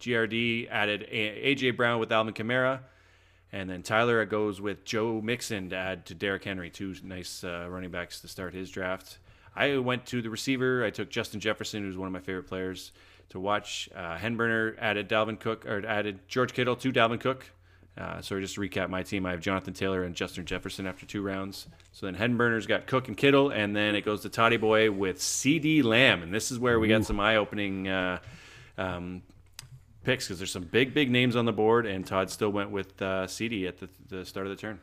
[SPEAKER 3] GRD added AJ Brown with Alvin Kamara. And then Tyler goes with Joe Mixon to add to Derrick Henry, two nice uh, running backs to start his draft. I went to the receiver. I took Justin Jefferson, who's one of my favorite players to watch. Uh, Henburner added Dalvin Cook or added George Kittle to Dalvin Cook. Uh, so just to recap my team, I have Jonathan Taylor and Justin Jefferson after two rounds. So then Henburner's got Cook and Kittle, and then it goes to Toddy Boy with CeeDee Lamb, and this is where we got some eye-opening uh, um, picks because there's some big, big names on the board, and Todd still went with uh, CeeDee at the, the start of the turn.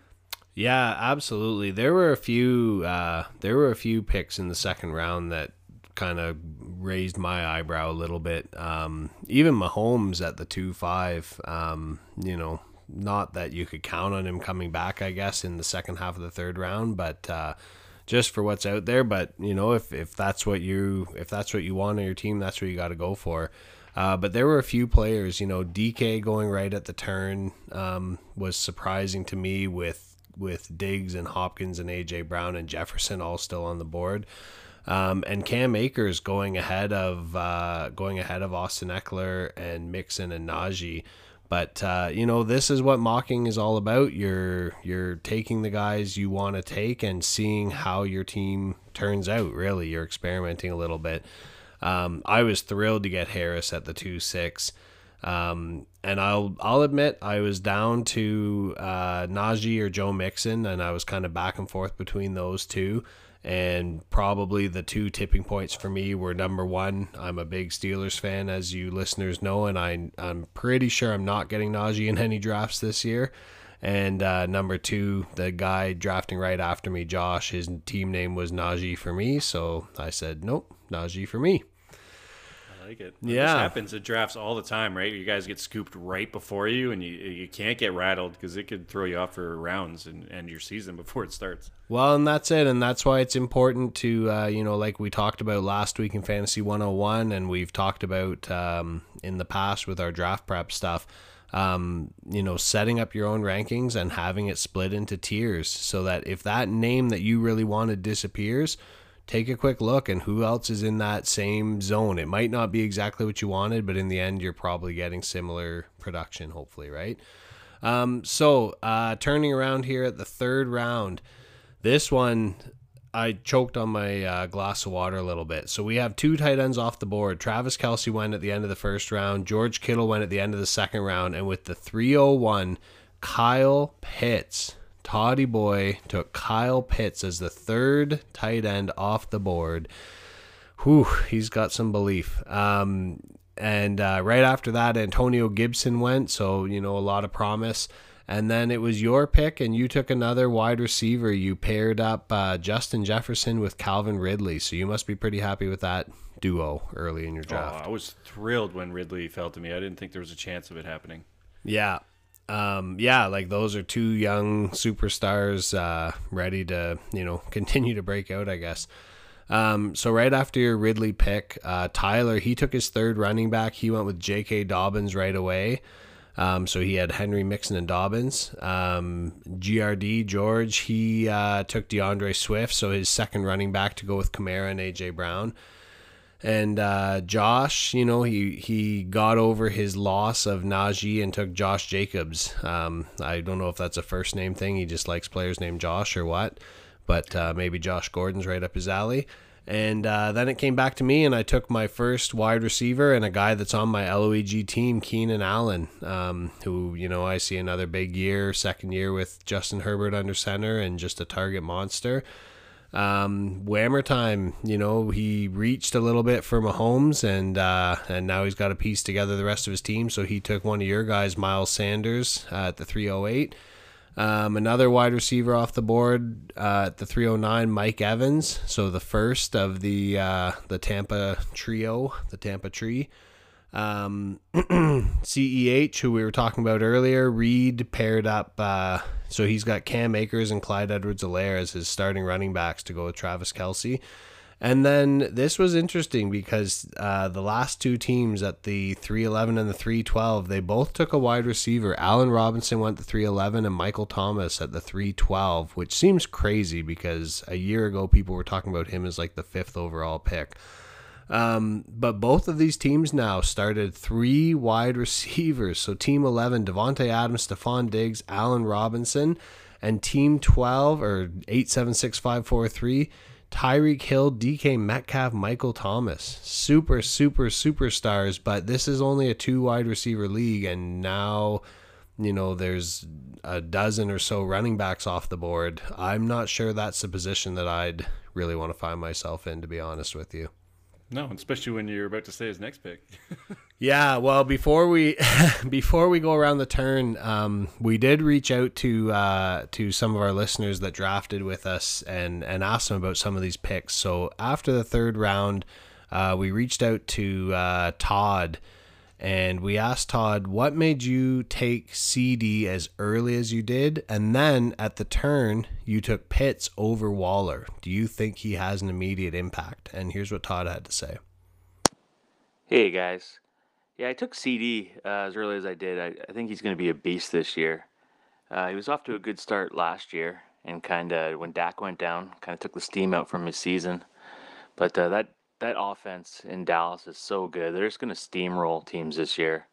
[SPEAKER 2] Yeah, absolutely. There were a few. Uh, there were a few picks in the second round that kind of raised my eyebrow a little bit. Um, even Mahomes at the two five. Um, you know, not that you could count on him coming back. I guess in the second half of the third round, but. Uh, just for what's out there, but you know, if, if that's what you if that's what you want on your team, that's what you got to go for. Uh, but there were a few players, you know, DK going right at the turn um, was surprising to me with with Diggs and Hopkins and AJ Brown and Jefferson all still on the board. Um, and Cam Akers going ahead of uh, going ahead of Austin Ekeler and Mixon and Najee. But uh, you know, this is what mocking is all about. You're you're taking the guys you want to take and seeing how your team turns out. Really, you're experimenting a little bit. Um, I was thrilled to get Harris at the two six. Um, and I'll I'll admit I was down to uh, Najee or Joe Mixon, and I was kind of back and forth between those two. And probably the two tipping points for me were number one, I'm a big Steelers fan, as you listeners know, and I I'm pretty sure I'm not getting Najee in any drafts this year. And uh, number two, the guy drafting right after me, Josh, his team name was Najee for me, so I said nope, Najee for me.
[SPEAKER 3] Like it.
[SPEAKER 2] Yeah.
[SPEAKER 3] Happens at drafts all the time, right? You guys get scooped right before you, and you you can't get rattled because it could throw you off for rounds and end your season before it starts.
[SPEAKER 2] Well, and that's it, and that's why it's important to, uh, you know, like we talked about last week in Fantasy 101, and we've talked about um, in the past with our draft prep stuff. Um, you know, setting up your own rankings and having it split into tiers so that if that name that you really wanted disappears, take a quick look and who else is in that same zone. It might not be exactly what you wanted, but in the end, you're probably getting similar production, hopefully, right? Um, so, uh, turning around here at the third round, this one I choked on my uh, glass of water a little bit. So we have two tight ends off the board. Travis Kelce went at the end of the first round. George Kittle went at the end of the second round. And with the 301, Kyle Pitts, Toddy Boy, took Kyle Pitts as the third tight end off the board. Whew, he's got some belief. Um, and uh, right after that, Antonio Gibson went. So, you know, a lot of promise. And then it was your pick, and you took another wide receiver. You paired up uh, Justin Jefferson with Calvin Ridley. So you must be pretty happy with that duo early in your
[SPEAKER 3] Oh,
[SPEAKER 2] draft.
[SPEAKER 3] I was thrilled when Ridley fell to me. I didn't think there was a chance of it happening.
[SPEAKER 2] Yeah. Um, yeah, like those are two young superstars uh, ready to, you know, continue to break out, I guess. Um, so right after your Ridley pick, uh, Tyler, he took his third running back. He went with J.K. Dobbins right away. Um, so he had Henry Mixon and Dobbins. Um, GRD George he uh, took D'Andre Swift, so his second running back to go with Kamara and AJ Brown. And uh, Josh, you know, he he got over his loss of Najee and took Josh Jacobs. Um, I don't know if that's a first name thing. He just likes players named Josh or what, but uh, maybe Josh Gordon's right up his alley. And uh, then it came back to me, and I took my first wide receiver and a guy that's on my LOEG team, Keenan Allen, um, who, you know, I see another big year, second year with Justin Herbert under center and just a target monster. Um, Whammer time, you know, he reached a little bit for Mahomes, and uh, and now he's got to piece together the rest of his team. So he took one of your guys, Miles Sanders, uh, at the 308. Um, another wide receiver off the board uh, at the 309, Mike Evans. So the first of the uh, the Tampa trio, the Tampa tree. Um, CEH, who we were talking about earlier, Reed paired up. Uh, so he's got Cam Akers and Clyde Edwards-Helaire as his starting running backs to go with Travis Kelce. And then this was interesting because uh, the last two teams at the 311 and the 312, they both took a wide receiver. Allen Robinson went to 311 and Michael Thomas at the 312, which seems crazy because a year ago people were talking about him as like the fifth overall pick. Um, but both of these teams now started three wide receivers. So Team 11, Davante Adams, Stefon Diggs, Allen Robinson, and Team 12 or 876543, Tyreek Hill, DK Metcalf, Michael Thomas. Super, super, superstars. But this is only a two wide receiver league, and now. You know, there's a dozen or so running backs off the board. I'm not sure that's the position that I'd really want to find myself in, to be honest with you.
[SPEAKER 3] No, especially when you're about to say his next pick.
[SPEAKER 2] Yeah, well, before we before we go around the turn, um, we did reach out to uh, to some of our listeners that drafted with us and and asked them about some of these picks. So after the third round, uh, we reached out to uh, Todd and we asked Todd what made you take CeeDee as early as you did, and then at the turn you took Pitts over Waller. Do you think he has an immediate impact? And here's what Todd had to say.
[SPEAKER 8] Hey guys, yeah, I took CeeDee uh, as early as I did. I, I think he's going to be a beast this year. Uh, he was off to a good start last year, and kind of when Dak went down, kind of took the steam out from his season. But uh, that that offense in Dallas is so good. They're just going to steamroll teams this year.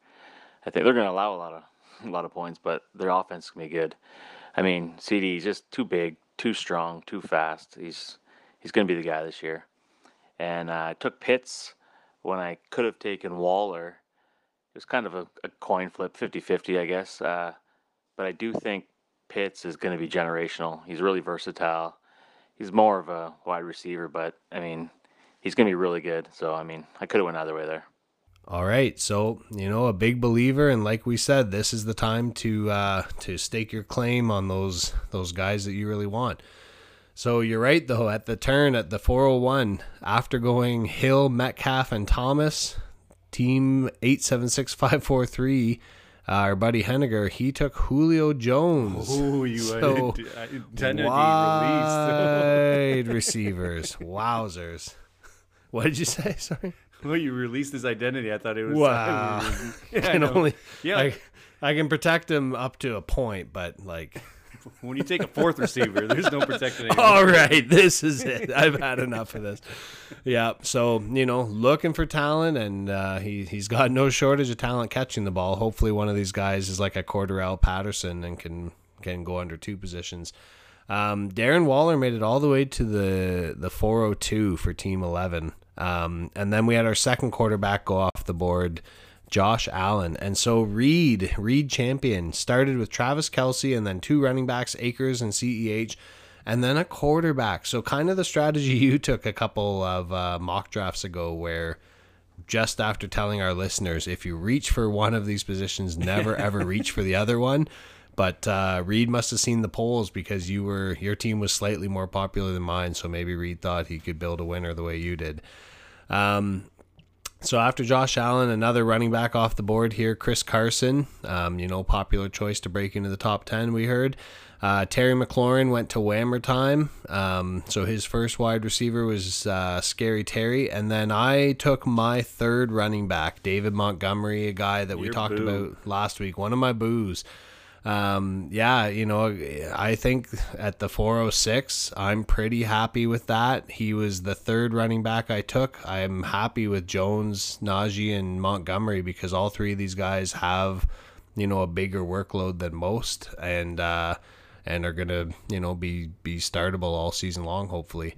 [SPEAKER 8] I think they're going to allow a lot of a lot of points, but their offense to be good. I mean, CeeDee is just too big, too strong, too fast. He's he's going to be the guy this year. And uh, I took Pitts when I could have taken Waller, it was kind of a, a coin flip, 50-50, I guess. Uh, but I do think Pitts is going to be generational. He's really versatile. He's more of a wide receiver, but I mean, he's going to be really good. So I mean, I could have went either way there.
[SPEAKER 2] All right, so you know a big believer, and like we said, this is the time to uh, to stake your claim on those those guys that you really want. So you're right though. At the turn at the 401, after going Hill, Metcalf, and Thomas, team eight seven six five four three. Uh, our buddy Henniger, he took Julio Jones.
[SPEAKER 3] Oh, you
[SPEAKER 2] So,
[SPEAKER 3] uh, intended
[SPEAKER 2] wide receivers, wowzers. What did you say? Sorry.
[SPEAKER 3] Well, you released his identity. I thought it was.
[SPEAKER 2] Wow.
[SPEAKER 3] yeah, I
[SPEAKER 2] can only
[SPEAKER 3] Yeah.
[SPEAKER 2] I, I can protect him up to a point, but like
[SPEAKER 3] when you take a fourth receiver, there's no protecting anyone.
[SPEAKER 2] all right, this is it. I've had enough of this. Yeah, so you know, looking for talent, and uh, he he's got no shortage of talent catching the ball. Hopefully, one of these guys is like a Cordarrelle Patterson and can can go under two positions. Um, Darren Waller made it all the way to the the 402 for Team 11, um, and then we had our second quarterback go off the board. Josh Allen. And so Reed, Reed champion, started with Travis Kelce and then two running backs, Akers and CEH, and then a quarterback. So kind of the strategy you took a couple of uh, mock drafts ago where just after telling our listeners, if you reach for one of these positions, never ever reach for the other one. But uh, Reed must have seen the polls because you were your team was slightly more popular than mine, so maybe Reed thought he could build a winner the way you did. Um, so after Josh Allen, another running back off the board here, Chris Carson. Um, you know, popular choice to break into the top ten. We heard. Uh, Terry McLaurin went to Whammer time. Um, so his first wide receiver was uh, Scary Terry, and then I took my third running back, David Montgomery, a guy that we
[SPEAKER 3] Your
[SPEAKER 2] talked
[SPEAKER 3] boo.
[SPEAKER 2] about last week. One of my boos. Um, yeah, you know, I think at the 406, I'm pretty happy with that. He was the third running back I took. I'm happy with Jones, Najee, and Montgomery because all three of these guys have, you know, a bigger workload than most, and uh, and are gonna, you know, be be startable all season long, hopefully.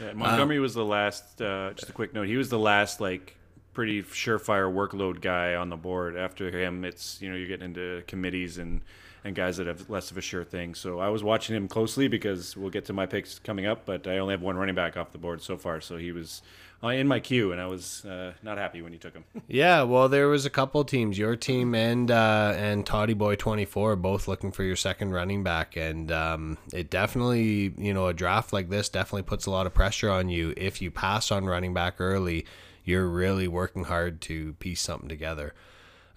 [SPEAKER 3] Yeah, Montgomery was the last. Uh, just a quick note: he was the last like pretty surefire workload guy on the board. After him, it's you know you're getting into committees and and guys that have less of a sure thing. So I was watching him closely because we'll get to my picks coming up. But I only have one running back off the board so far, so he was uh, in my queue, and I was uh, not happy when you took him.
[SPEAKER 2] Yeah, well, there was a couple teams, your team and uh, and Toddy Boy twenty four, both looking for your second running back, and um, it definitely, you know, a draft like this definitely puts a lot of pressure on you. If you pass on running back early, you're really working hard to piece something together.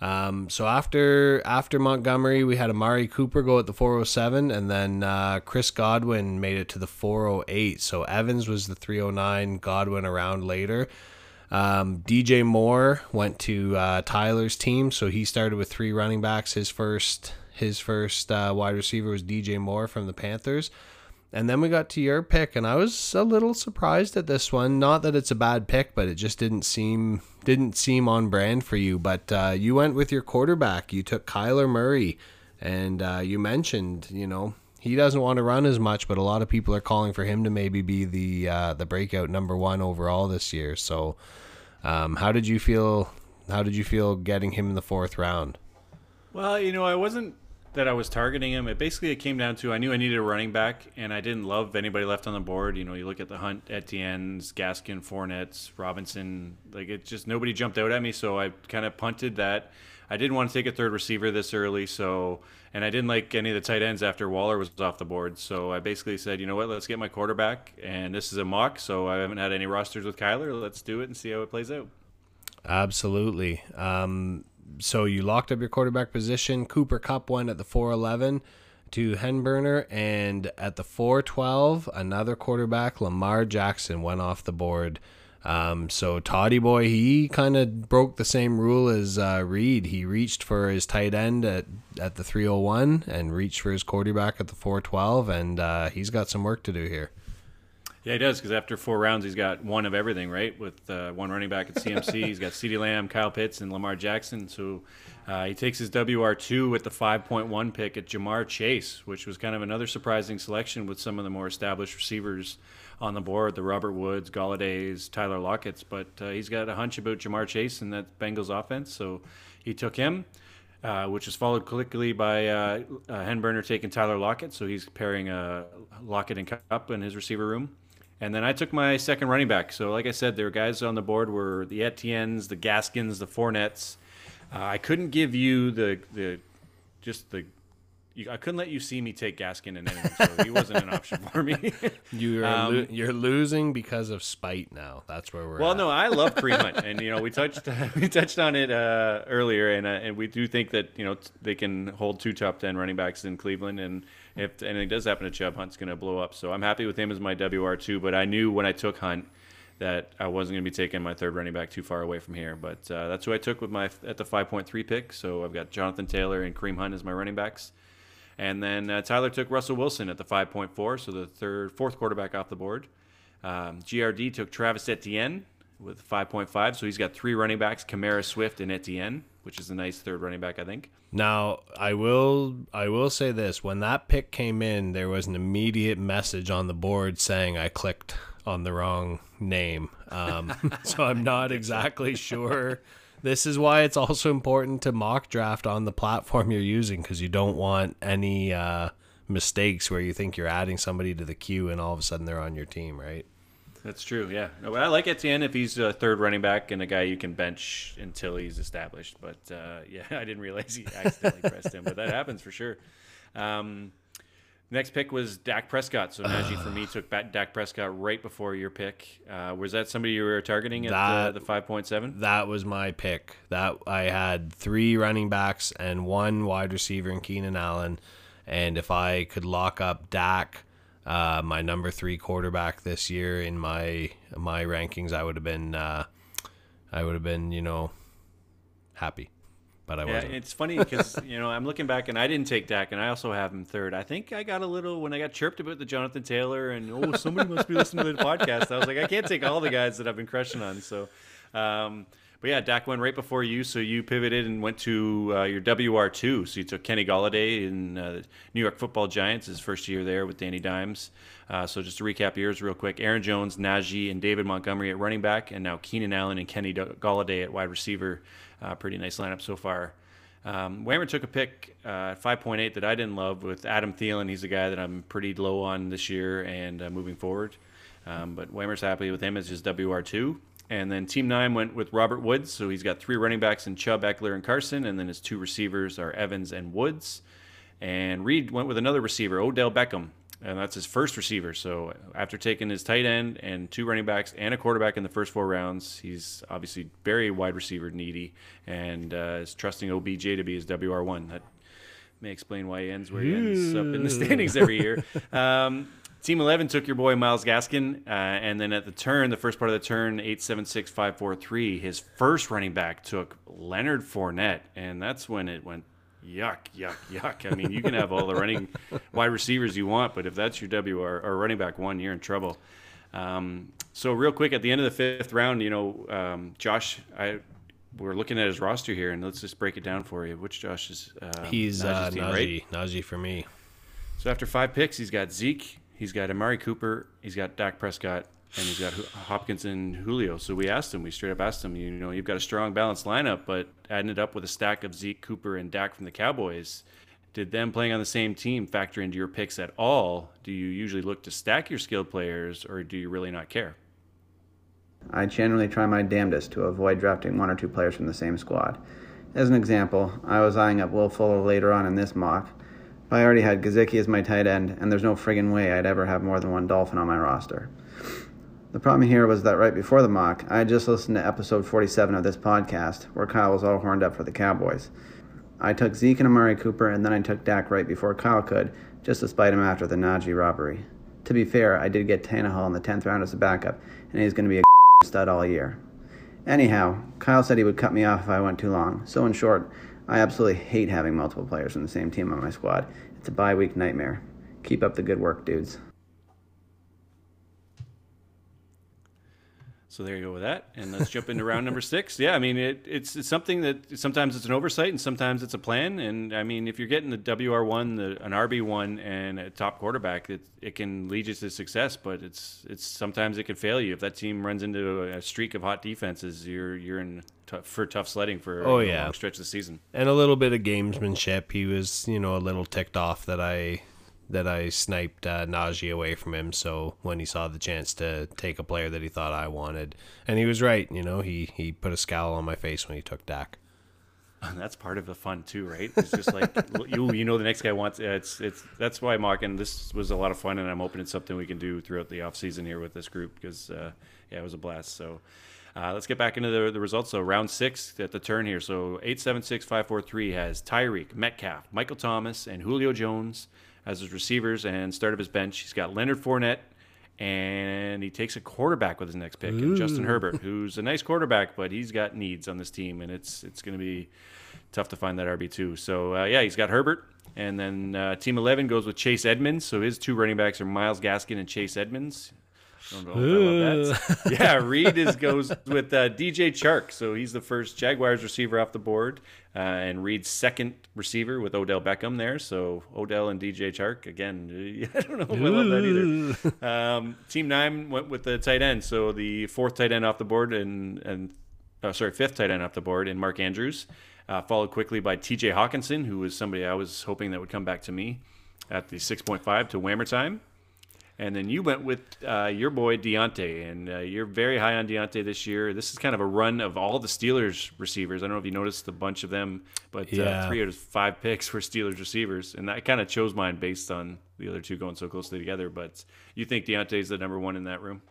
[SPEAKER 2] Um, so after after Montgomery, we had Amari Cooper go at the 407, and then uh, Chris Godwin made it to the 408. So Evans was the 309, Godwin around later. Um, DJ Moore went to uh, Tyler's team, so he started with three running backs. His first his first uh, wide receiver was DJ Moore from the Panthers. And then we got to your pick, and I was a little surprised at this one. Not that it's a bad pick, but it just didn't seem didn't seem on brand for you. But uh, you went with your quarterback. You took Kyler Murray, and uh, you mentioned, you know, he doesn't want to run as much, but a lot of people are calling for him to maybe be the uh, the breakout number one overall this year. So, um, how did you feel? How did you feel getting him in the fourth round?
[SPEAKER 3] Well, you know, I wasn't that I was targeting him. It basically it came down to I knew I needed a running back, and I didn't love anybody left on the board. You know, you look at the Hunt, Etienne's, Gaskin, Fournette's, Robinson. Like it just nobody jumped out at me, so I kind of punted that. I didn't want to take a third receiver this early, so and I didn't like any of the tight ends after Waller was off the board. So I basically said, you know what, let's get my quarterback, and this is a mock, so I haven't had any rosters with Kyler. Let's do it and see how it plays out.
[SPEAKER 2] Absolutely. Um, so you locked up your quarterback position. Cooper Kupp went at the 411 to Henburner, and at the 412, another quarterback, Lamar Jackson, went off the board. Um, so Toddy Boy, he kind of broke the same rule as uh, Reed. He reached for his tight end at, at the 301 and reached for his quarterback at the 412, and uh, he's got some work to do here.
[SPEAKER 3] Yeah, he does because after four rounds, he's got one of everything, right? With uh, one running back at CMC, he's got CeeDee Lamb, Kyle Pitts, and Lamar Jackson. So uh, he takes his WR2 with the 5.1 pick at Ja'Marr Chase, which was kind of another surprising selection with some of the more established receivers on the board the Robert Woods, Golladays, Tyler Lockett's. But uh, he's got a hunch about Ja'Marr Chase and that Bengals offense. So he took him. Uh, which is followed quickly by uh, uh, Henburner taking Tyler Lockett. So he's pairing uh, Lockett and Kupp in his receiver room. And then I took my second running back. So, like I said, there were guys on the board were the Etiennes, the Gaskins, the Fournettes. Uh, I couldn't give you the the just the. You, I couldn't let you see me take Gaskin and anything, so he wasn't an option for me.
[SPEAKER 2] You're
[SPEAKER 3] Um,
[SPEAKER 2] lo- you're losing because of spite now. That's where we're. At.
[SPEAKER 3] Well,
[SPEAKER 2] at.
[SPEAKER 3] no, I love Kareem Hunt, and you know we touched we touched on it uh, earlier, and uh, and we do think that you know they can hold two top ten running backs in Cleveland, and if anything does happen to Chubb, Hunt's going to blow up. So I'm happy with him as my WR two, but I knew when I took Hunt that I wasn't going to be taking my third running back too far away from here. But uh, that's who I took with my at the 5.3 pick. So I've got Jonathan Taylor and Kareem Hunt as my running backs. And then uh, Tyler took Russell Wilson at the 5.4, so the third, fourth quarterback off the board. Um, GRD took Travis Etienne with 5.5, so he's got three running backs: Kamara, Swift, and Etienne, which is a nice third running back, I think.
[SPEAKER 2] Now, I will I will say this: when that pick came in, there was an immediate message on the board saying I clicked on the wrong name. Um, so I'm not exactly sure. This is why it's also important to mock draft on the platform you're using because you don't want any uh, mistakes where you think you're adding somebody to the queue and all of a sudden they're on your team, right?
[SPEAKER 3] That's true. Yeah, no, but I like Etienne if he's a third running back and a guy you can bench until he's established. But uh, yeah, I didn't realize he accidentally pressed him, but that happens for sure. Um, next pick was Dak Prescott. So Najee for me took back Dak Prescott right before your pick. Uh, was that somebody you were targeting at uh,
[SPEAKER 2] That-
[SPEAKER 3] the five point seven?
[SPEAKER 2] That was my pick. That I had three running backs and one wide receiver in Keenan Allen, and if I could lock up Dak, uh, my number three quarterback this year in my my rankings, I would have been uh, I would have been you know happy, but I
[SPEAKER 3] Yeah,
[SPEAKER 2] wasn't.
[SPEAKER 3] it's funny because you know I'm looking back and I didn't take Dak and I also have him third. I think I got a little when I got chirped about the Jonathan Taylor and oh somebody must be listening to the podcast. I was like I can't take all the guys that I've been crushing on. So, um, but yeah, Dak went right before you, so you pivoted and went to uh, your WR two. So you took Kenny Golladay in uh, New York Football Giants, his first year there with Danny Dimes. Uh, so just to recap yours real quick: Aaron Jones, Najee, and David Montgomery at running back, and now Keenan Allen and Kenny Golladay at wide receiver. Uh, pretty nice lineup so far. Um, Whammer took a pick uh, at 5.8 that I didn't love with Adam Thielen. He's a guy that I'm pretty low on this year and uh, moving forward. Um, but Whammer's happy with him as his WR2. And then Team 9 went with Robert Woods. So he's got three running backs in Chubb, Ekeler, and Carson. And then his two receivers are Evans and Woods. And Reed went with another receiver, Odell Beckham. And that's his first receiver. So after taking his tight end and two running backs and a quarterback in the first four rounds, he's obviously very wide receiver needy and uh, is trusting OBJ to be his WR1. That may explain why he ends where he ends up in the standings every year. Um, Team 11 took your boy Myles Gaskin, uh, and then at the turn, the first part of the turn, 876-543, his first running back took Leonard Fournette, and that's when it went yuck, yuck, yuck. I mean, you can have all the running wide receivers you want, but if that's your W or, running back one, you're in trouble. Um, so real quick, at the end of the fifth round, you know, um, Josh, I we're looking at his roster here, and let's just break it down for you. Which Josh is? Uh,
[SPEAKER 2] He's uh,
[SPEAKER 3] Najee's right?
[SPEAKER 2] Najee, Najee for me.
[SPEAKER 3] So after five picks, he's got Zeke, he's got Amari Cooper, he's got Dak Prescott, and he's got Hopkins and Julio. So we asked him, we straight up asked him, you know, you've got a strong balanced lineup, but adding it up with a stack of Zeke, Cooper, and Dak from the Cowboys, did them playing on the same team factor into your picks at all? Do you usually look to stack your skilled players, or do you really not care?
[SPEAKER 9] I generally try my damnedest to avoid drafting one or two players from the same squad. As an example, I was eyeing up Will Fuller later on in this mock, I already had Gesicki as my tight end, and there's no friggin' way I'd ever have more than one Dolphin on my roster. The problem here was that right before the mock, I had just listened to episode 47 of this podcast, where Kyle was all horned up for the Cowboys. I took Zeke and Amari Cooper, and then I took Dak right before Kyle could, just to spite him after the Najee robbery. To be fair, I did get Tannehill in the 10th round as a backup, and he's going to be a stud all year. Anyhow, Kyle said he would cut me off if I went too long, so in short, I absolutely hate having multiple players from the same team on my squad. It's a bye week nightmare. Keep up the good work, dudes.
[SPEAKER 3] So there you go with that, and let's jump into round number six. Yeah, I mean it, it's, it's something that sometimes it's an oversight and sometimes it's a plan. And I mean if you're getting the WR one, the an RB one, and a top quarterback, it it can lead you to success. But it's it's sometimes it can fail you if that team runs into a streak of hot defenses. You're you're in t- for tough sledding for
[SPEAKER 2] Oh,
[SPEAKER 3] a
[SPEAKER 2] yeah.
[SPEAKER 3] long stretch of the season.
[SPEAKER 2] and a little bit of gamesmanship. He was, you know, a little ticked off that I that I sniped uh, Najee away from him. So when he saw the chance to take a player that he thought I wanted, and he was right, you know, he he put a scowl on my face when he took Dak.
[SPEAKER 3] That's part of the fun too, right? It's just like you you know the next guy wants it's it's that's why Mark and this was a lot of fun and I'm hoping it's something we can do throughout the off season here with this group because uh, yeah it was a blast. So uh, let's get back into the, the results. So round six at the turn here. So eight seven six five four three has Tyreek, Metcalf, Michael Thomas, and Julio Jones as his receivers and start of his bench. He's got Leonard Fournette. And he takes a quarterback with his next pick, and Justin Herbert, who's a nice quarterback, but he's got needs on this team, and it's it's going to be tough to find that RB two. So uh, yeah, he's got Herbert, and then uh, Team Eleven goes with Chase Edmonds. So his two running backs are Miles Gaskin and Chase Edmonds. Don't know that. yeah, Reed is goes with uh, DJ Chark. So he's the first Jaguars receiver off the board, uh, and Reed's second receiver with Odell Beckham there. So Odell and DJ Chark again. I don't know if I love that either. Um, team nine went with the tight end. So the fourth tight end off the board, and and uh, sorry, fifth tight end off the board, and Mark Andrews, uh, followed quickly by T.J. Hockenson, who was somebody I was hoping that would come back to me at the 6.5 to Whammer time. And then you went with uh, your boy Diontae, and uh, you're very high on Diontae this year. This is kind of a run of all the Steelers receivers. I don't know if you noticed a bunch of them, but uh, three out of five picks were Steelers receivers, and I kind of chose mine based on the other two going so closely together. But you think Diontae's the number one in that room?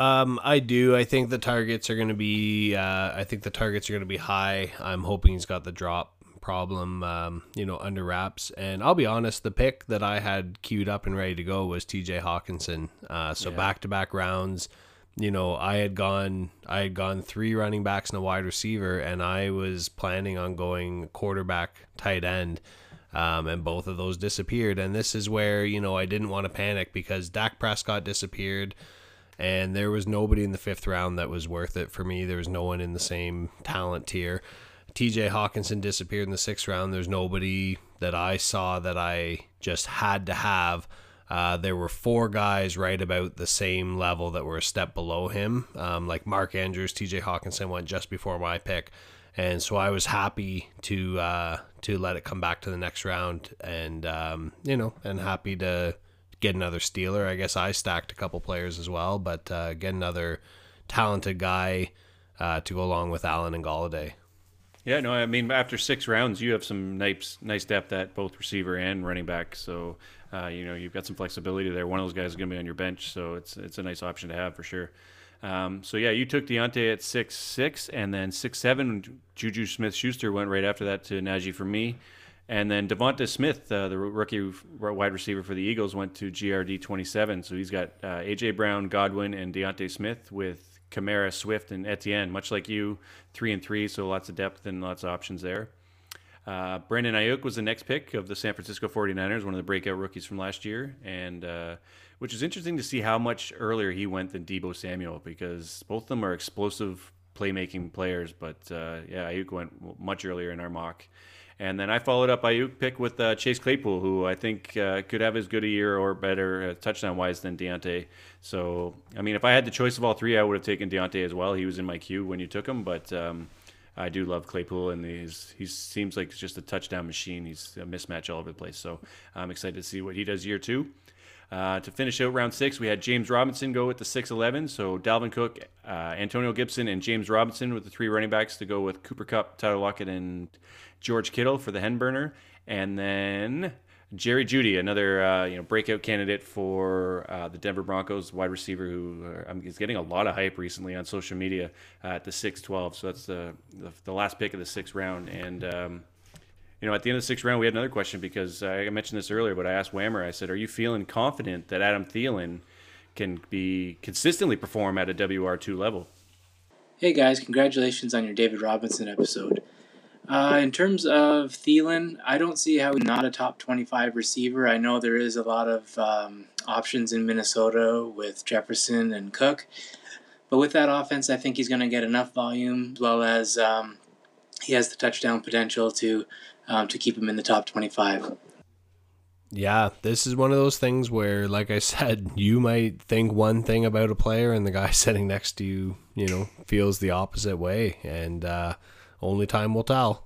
[SPEAKER 2] Um, I do. I think the targets are going to be. Uh, I think the targets are going to be high. I'm hoping he's got the drop problem, um, you know, under wraps. And I'll be honest, the pick that I had queued up and ready to go was T.J. Hockenson. Uh, so back to back rounds. You know, I had gone. I had gone three running backs and a wide receiver, and I was planning on going quarterback, tight end. Um, and both of those disappeared. And this is where, you know, I didn't want to panic because Dak Prescott disappeared and there was nobody in the fifth round that was worth it for me. There was no one in the same talent tier. TJ Hockenson disappeared in the sixth round. There's nobody that I saw that I just had to have. Uh, there were four guys right about the same level that were a step below him. Um, like Mark Andrews, TJ Hockenson went just before my pick. And so I was happy to uh, to let it come back to the next round, and um, you know, and happy to get another Steeler. I guess I stacked a couple players as well, but uh, get another talented guy uh, to go along with Allen and Golladay.
[SPEAKER 3] Yeah, no, I mean after six rounds, you have some nice nice depth at both receiver and running back. So uh, you know you've got some flexibility there. One of those guys is going to be on your bench, so it's it's a nice option to have for sure. Um, so yeah, you took Diontae at six six, and then six seven. Juju Smith Schuster went right after that to Najee for me, and then Devonta Smith, uh, the rookie wide receiver for the Eagles, went to GRD twenty seven. So he's got uh, AJ Brown, Godwin, and Deontay Smith with Kamara, Swift, and Etienne. Much like you, three and three, so lots of depth and lots of options there. Uh, Brandon Aiyuk was the next pick of the San Francisco 49ers, one of the breakout rookies from last year, and uh, which is interesting to see how much earlier he went than Deebo Samuel because both of them are explosive playmaking players. But uh, yeah, Aiyuk went much earlier in our mock. And then I followed up Aiyuk pick with uh, Chase Claypool, who I think uh, could have as good a year or better uh, touchdown wise than Diontae. So, I mean, if I had the choice of all three, I would have taken Diontae as well. He was in my queue when you took him, but um, I do love Claypool, and he's he seems like just a touchdown machine. He's a mismatch all over the place. So I'm excited to see what he does year two. Uh, to finish out round six, we had James Robinson go with the 6'11. So Dalvin Cook, uh, Antonio Gibson, and James Robinson with the three running backs to go with Cooper Kupp, Tyler Lockett, and George Kittle for the Henburner. And then Jerry Jeudy, another uh, you know breakout candidate for uh, the Denver Broncos wide receiver who uh, um, is getting a lot of hype recently on social media uh, at the 6'12. So that's the, the, the last pick of the sixth round. And um, you know, at the end of the sixth round, we had another question because I mentioned this earlier, but I asked Whammer, I said, Are you feeling confident that Adam Thielen can be consistently perform at a WR2 level?
[SPEAKER 10] Hey guys, congratulations on your David Robinson episode. Uh, in terms of Thielen, I don't see how he's not a top 25 receiver. I know there is a lot of um, options in Minnesota with Jefferson and Cook, But with that offense, I think he's going to get enough volume as well as um, he has the touchdown potential to um, to keep him in the top 25.
[SPEAKER 2] Yeah, this is one of those things where, like I said, you might think one thing about a player, and the guy sitting next to you, you know, feels the opposite way, and uh, only time will tell.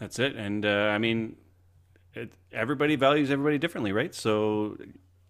[SPEAKER 3] That's it. And uh, I mean, it, everybody values everybody differently, right? So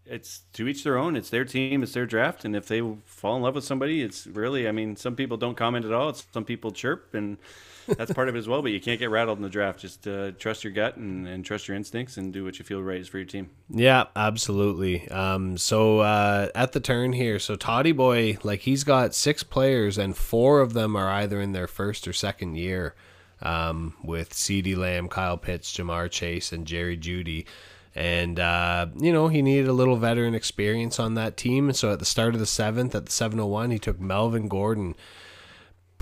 [SPEAKER 3] it's to each their own. It's their team, it's their draft, and if they fall in love with somebody, it's really. I mean, some people don't comment at all. It's some people chirp, and that's part of it as well. But you can't get rattled in the draft. Just uh, trust your gut and, and trust your instincts, and do what you feel right is for your team.
[SPEAKER 2] Yeah, absolutely. Um, so uh, at the turn here, so Toddy Boy, like he's got six players, and four of them are either in their first or second year. Um, with CeeDee Lamb, Kyle Pitts, Ja'Marr Chase, and Jerry Jeudy. And, uh, you know, he needed a little veteran experience on that team. So at the start of the seventh, at the 701, he took Melvin Gordon.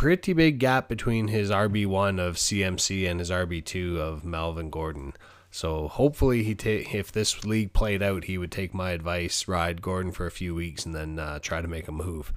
[SPEAKER 2] Pretty big gap between his RB1 of CMC and his RB2 of Melvin Gordon. So hopefully, he ta- if this league played out, he would take my advice, ride Gordon for a few weeks, and then uh, try to make a move.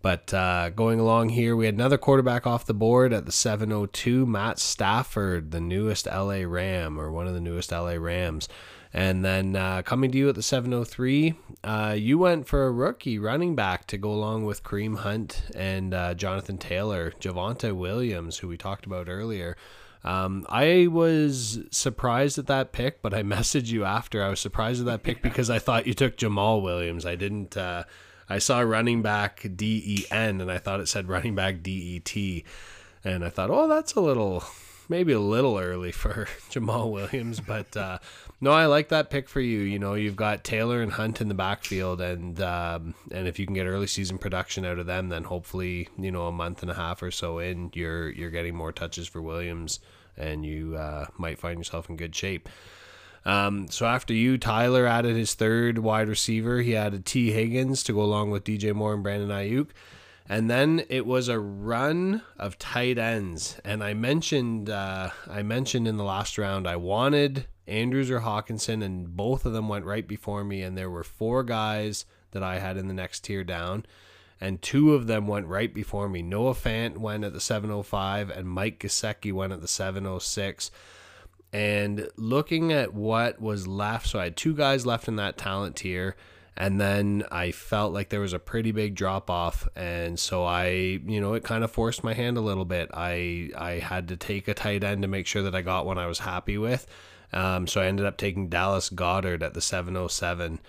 [SPEAKER 2] But uh, going along here, we had another quarterback off the board at the 702, Matt Stafford, the newest LA Ram or one of the newest LA Rams. And then uh, coming to you at the 703, uh, you went for a rookie running back to go along with Kareem Hunt and uh, Jonathan Taylor, Javonte Williams, who we talked about earlier. Um, I was surprised at that pick, but I messaged you after. I was surprised at that pick because I thought you took Jamal Williams. I didn't. Uh, I saw running back D E N and I thought it said running back D E T. And I thought, oh, that's a little, maybe a little early for Jamal Williams. But uh, no, I like that pick for you. You know, you've got Taylor and Hunt in the backfield. And, um, and if you can get early season production out of them, then hopefully, you know, a month and a half or so in, you're, you're getting more touches for Williams and you uh, might find yourself in good shape. Um, so after you, Tyler added his third wide receiver. He added Tee Higgins to go along with DJ Moore and Brandon Aiyuk. And then it was a run of tight ends. And I mentioned uh, I mentioned in the last round I wanted Andrews or Hockenson, and both of them went right before me. And there were four guys that I had in the next tier down. And two of them went right before me. Noah Fant went at the 705, and Mike Gesicki went at the 706 and looking at what was left so i had two guys left in that talent tier and then i felt like there was a pretty big drop off and so i you know it kind of forced my hand a little bit i i had to take a tight end to make sure that i got one i was happy with um, so i ended up taking dallas Goedert at the 707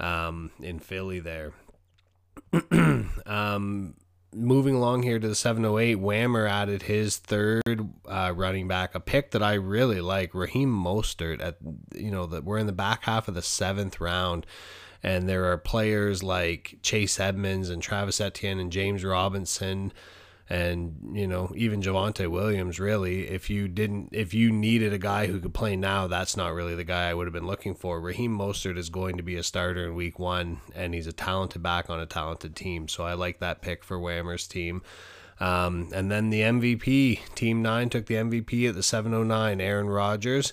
[SPEAKER 2] um, in philly there um, moving along here to the 708, Whammer added his third uh, running back, a pick that I really like, Raheem Mostert. At you know that we're in the back half of the seventh round, and there are players like Chase Edmonds and Travis Etienne and James Robinson and you know even Javonte Williams really if you didn't if you needed a guy who could play now that's not really the guy I would have been looking for. Raheem Mostert is going to be a starter in week 1 and he's a talented back on a talented team. So I like that pick for Whammer's team. Um, and then the MVP team 9 took the MVP at the 709 Aaron Rodgers.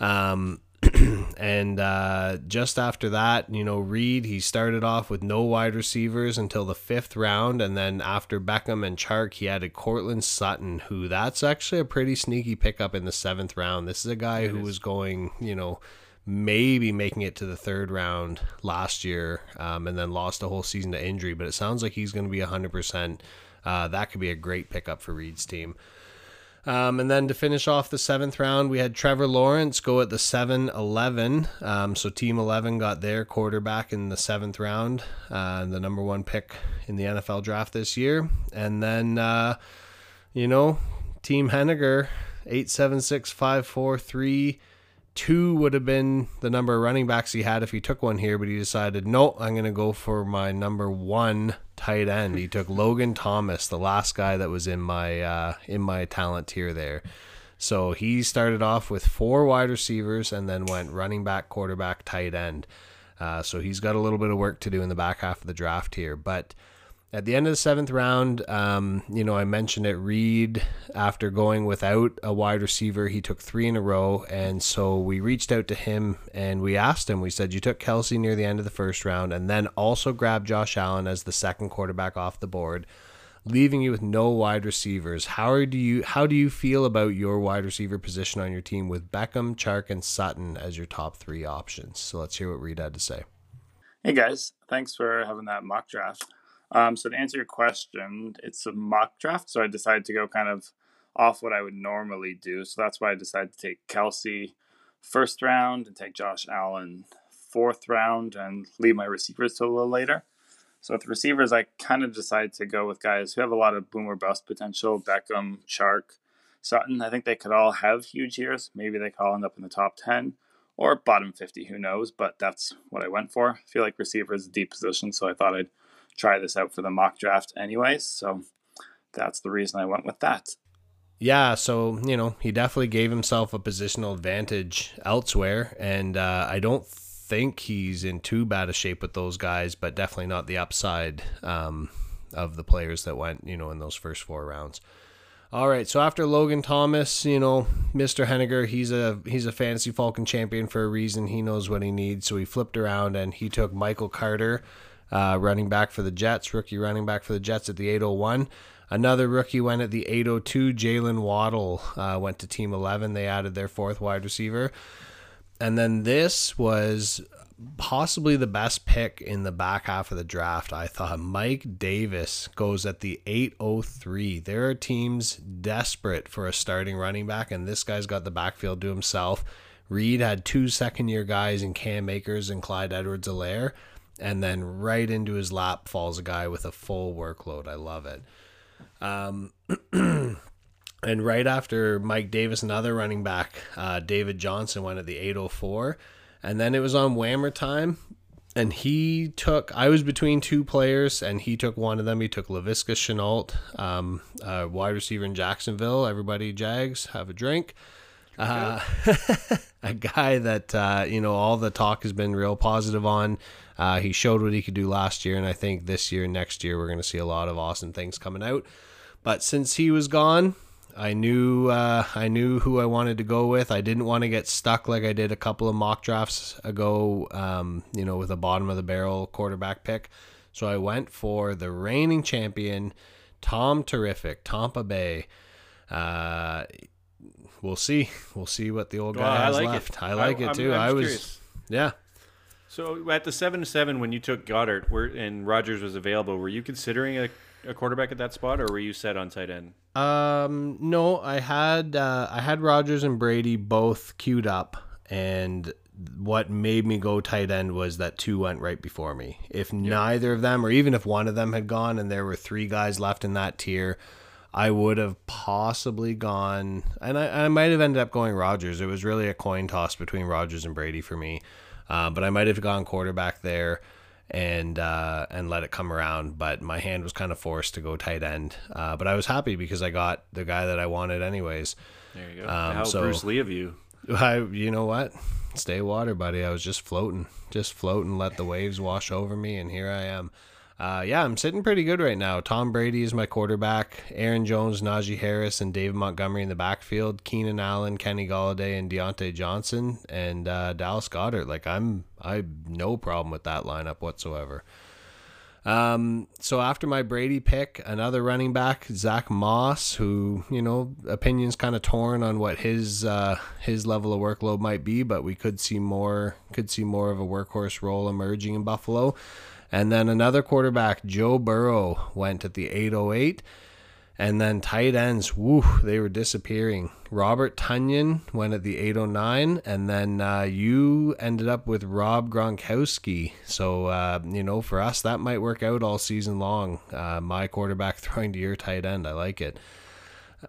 [SPEAKER 2] Um, and uh, just after that, you know, Reed, he started off with no wide receivers until the fifth round. And then after Beckham and Chark, he added Courtland Sutton, who that's actually a pretty sneaky pickup in the seventh round. This is a guy it who is. was going, you know, maybe making it to the third round last year um, and then lost a whole season to injury. But it sounds like he's going to be 100%. Uh, that could be a great pickup for Reed's team. Um, and then to finish off the seventh round, we had Trevor Lawrence go at the 7 11. Um, so Team 11 got their quarterback in the seventh round, uh, the number one pick in the NFL draft this year. And then, uh, you know, Team Henniger, 876 Two would have been the number of running backs he had if he took one here, but he decided, no, I'm going to go for my number one tight end. He took Logan Thomas, the last guy that was in my uh, in my talent tier there. So he started off with four wide receivers and then went running back, quarterback, tight end. Uh, so he's got a little bit of work to do in the back half of the draft here. But at the end of the seventh round, um, you know, I mentioned it. Reed, after going without a wide receiver, he took three in a row, and so we reached out to him and we asked him. We said, "You took Kelce near the end of the first round, and then also grabbed Josh Allen as the second quarterback off the board." leaving you with no wide receivers. How do you how do you feel about your wide receiver position on your team with Beckham, Chark, and Sutton as your top three options? So let's hear what Reed had to say.
[SPEAKER 11] Hey guys, thanks for having that mock draft. Um, so to answer your question, it's a mock draft, so I decided to go kind of off what I would normally do. So that's why I decided to take Kelce first round and take Josh Allen fourth round and leave my receivers till a little later. So with receivers, I kind of decided to go with guys who have a lot of boomer bust potential. Beckham, Chark, Sutton. I think they could all have huge years. Maybe they could all end up in the top 10 or bottom 50, who knows? But that's what I went for. I feel like receiver is a deep position, so I thought I'd try this out for the mock draft anyways. So that's the reason I went with that.
[SPEAKER 2] Yeah, so you know he definitely gave himself a positional advantage elsewhere, and uh, I don't think he's in too bad a shape with those guys, but definitely not the upside um, of the players that went, you know, in those first four rounds. All right, so after Logan Thomas, you know, Mr. Henniger, he's a he's a fantasy Falcon champion for a reason. He knows what he needs, so he flipped around and he took Michael Carter, uh, running back for the Jets, rookie running back for the Jets at the 801. Another rookie went at the 802. Jalen Waddle uh, went to Team 11. They added their fourth wide receiver. And then this was possibly the best pick in the back half of the draft. I thought Mike Davis goes at the 803. There are teams desperate for a starting running back, and this guy's got the backfield to himself. Reed had two second year guys in Cam Akers and Clyde Edwards Helaire, and then right into his lap falls a guy with a full workload. I love it. Um, And right after Mike Davis, another running back, uh, David Johnson went at the 804. And then it was on Whammer time. And he took, I was between two players, and he took one of them. He took Laviska Shenault, um, uh, wide receiver in Jacksonville. Everybody, Jags, have a drink. Uh, a guy that, uh, you know, all the talk has been real positive on. Uh, he showed what he could do last year. And I think this year, next year, we're going to see a lot of awesome things coming out. But since he was gone, I knew uh, I knew who I wanted to go with. I didn't want to get stuck like I did a couple of mock drafts ago, um, you know, with a bottom of the barrel quarterback pick. So I went for the reigning champion, Tom Terrific, Tampa Bay. Uh, we'll see. We'll see what the old guy well, has I like left. It. I like I, it too. I'm, I'm i was, curious. yeah.
[SPEAKER 3] So at the seven to seven, when you took Goedert were, and Rodgers was available, were you considering a a quarterback at that spot, or were you set on tight end?
[SPEAKER 2] Um, no, I had uh, I had Rodgers and Brady both queued up, and what made me go tight end was that two went right before me. If yeah. neither of them, or even if one of them had gone, and there were three guys left in that tier. I would have possibly gone, and I, I might have ended up going Rodgers. It was really a coin toss between Rodgers and Brady for me, uh, but I might have gone quarterback there and uh, and let it come around. But my hand was kind of forced to go tight end. Uh, but I was happy because I got the guy that I wanted anyways.
[SPEAKER 3] There you go. Um, How so, Bruce Lee of you.
[SPEAKER 2] I, you know what? Stay water, buddy. I was just floating, just floating. Let the waves wash over me, and here I am uh, yeah, I'm sitting pretty good right now. Tom Brady is my quarterback. Aaron Jones, Najee Harris, and David Montgomery in the backfield. Keenan Allen, Kenny Golladay, and Diontae Johnson, and uh, Dallas Goedert. Like I'm, I no problem with that lineup whatsoever. Um, so after my Brady pick, another running back, Zach Moss, who you know opinions kind of torn on what his uh, his level of workload might be, but we could see more could see more of a workhorse role emerging in Buffalo. And then another quarterback, Joe Burrow, went at the 808. And then tight ends, woo, they were disappearing. Robert Tonyan went at the 809, and then uh, you ended up with Rob Gronkowski. So, uh, you know, for us, that might work out all season long. Uh, my quarterback throwing to your tight end. I like it.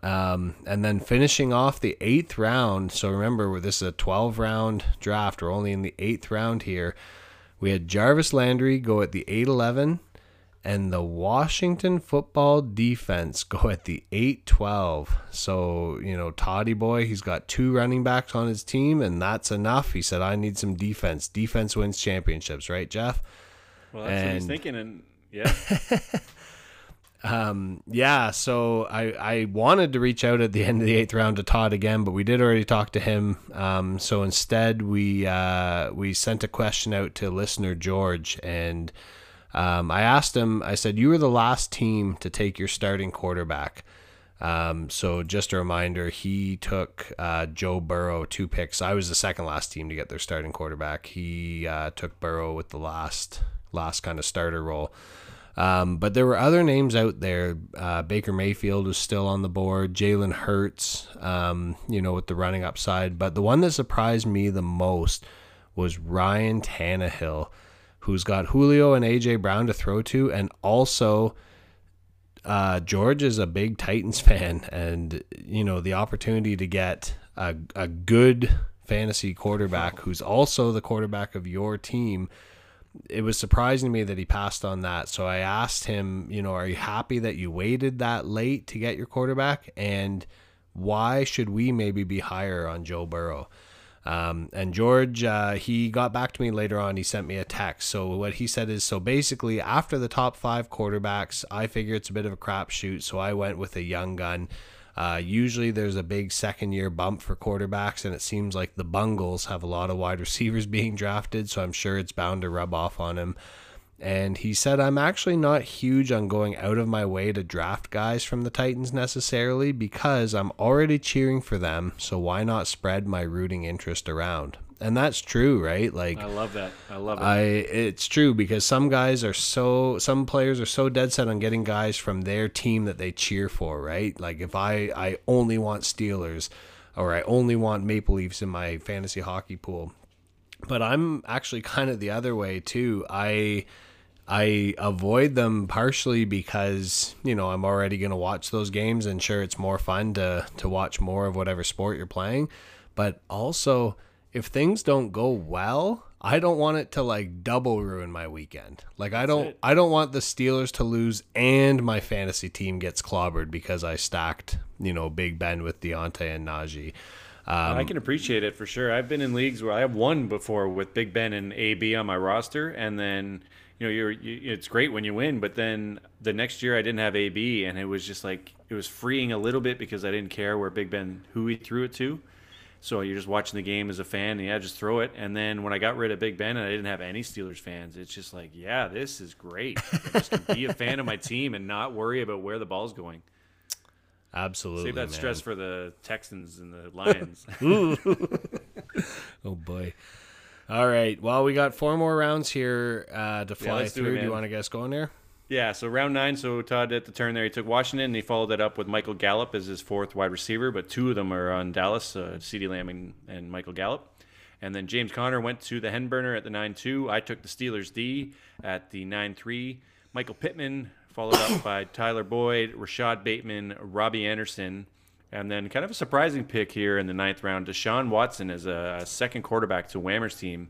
[SPEAKER 2] Um, and then finishing off the eighth round. So remember, this is a 12 round draft. We're only in the eighth round here. We had Jarvis Landry go at the 811 and the Washington football defense go at the 812. So, you know, Toddy boy, he's got two running backs on his team, and that's enough. He said, I need some defense. Defense wins championships, right, Jeff?
[SPEAKER 3] Well, that's and, what he's thinking. And yeah.
[SPEAKER 2] Um, yeah, so I, I wanted to reach out at the end of the eighth round to Todd again, but we did already talk to him. Um, so instead, we uh, we sent a question out to listener George, and um, I asked him. I said, "You were the last team to take your starting quarterback." Um, so just a reminder, he took uh, Joe Burrow two picks. I was the second last team to get their starting quarterback. He uh, took Burrow with the last last kind of starter role. Um, but there were other names out there. Uh, Baker Mayfield was still on the board. Jalen Hurts, um, you know, with the running upside. But the one that surprised me the most was Ryan Tannehill, who's got Julio and AJ Brown to throw to, and also uh, George is a big Titans fan, and you know the opportunity to get a a good fantasy quarterback who's also the quarterback of your team it was surprising to me that he passed on that. So I asked him, you know, are you happy that you waited that late to get your quarterback? And why should we maybe be higher on Joe Burrow? Um, and George, uh, he got back to me later on. He sent me a text. So what he said is, so basically, after the top five quarterbacks, I figure it's a bit of a crapshoot. So I went with a young gun. Uh, usually there's a big second year bump for quarterbacks, and it seems like the Bungles have a lot of wide receivers being drafted, so I'm sure it's bound to rub off on him. And he said, I'm actually not huge on going out of my way to draft guys from the Titans necessarily because I'm already cheering for them, so why not spread my rooting interest around? And that's true, right? Like
[SPEAKER 3] I love that. I love it.
[SPEAKER 2] I it's true because some guys are so some players are so dead set on getting guys from their team that they cheer for, right? Like if I I only want Steelers or I only want Maple Leafs in my fantasy hockey pool. But I'm actually kind of the other way too. I I avoid them partially because, you know, I'm already going to watch those games and sure it's more fun to to watch more of whatever sport you're playing, but also if things don't go well, I don't want it to like double ruin my weekend. Like I don't
[SPEAKER 3] it.
[SPEAKER 2] I don't want the Steelers to lose and my fantasy team gets clobbered because I stacked, you know, Big Ben with Diontae and Najee. Um,
[SPEAKER 3] I can appreciate it for sure. I've been in leagues where I have won before with Big Ben and AB on my roster, and then you know you're you, it's great when you win, but then the next year I didn't have AB, and it was just like it was freeing a little bit because I didn't care where Big Ben who he threw it to. So you're just watching the game as a fan, and yeah, just throw it. And then when I got rid of Big Ben and I didn't have any Steelers fans, it's just like, yeah, this is great. I just can be a fan of my team and not worry about where the ball's going.
[SPEAKER 2] Absolutely.
[SPEAKER 3] Save that
[SPEAKER 2] man.
[SPEAKER 3] stress for the Texans and the Lions.
[SPEAKER 2] oh boy. All right. Well, we got four more rounds here uh, to fly
[SPEAKER 3] let's do it,
[SPEAKER 2] through. do, you want to us going there?
[SPEAKER 3] Yeah, so round nine. So Todd at the turn there, he took Washington, and he followed that up with Michael Gallup as his fourth wide receiver. But two of them are on Dallas: uh, CeeDee Lamb and, and Michael Gallup. And then James Conner went to the Henburner at the nine two. I took the Steelers D at the nine three. Michael Pittman followed up by Tyler Boyd, Rashod Bateman, Robbie Anderson, and then kind of a surprising pick here in the ninth round, Deshaun Watson as a, a second quarterback to Whammer's team.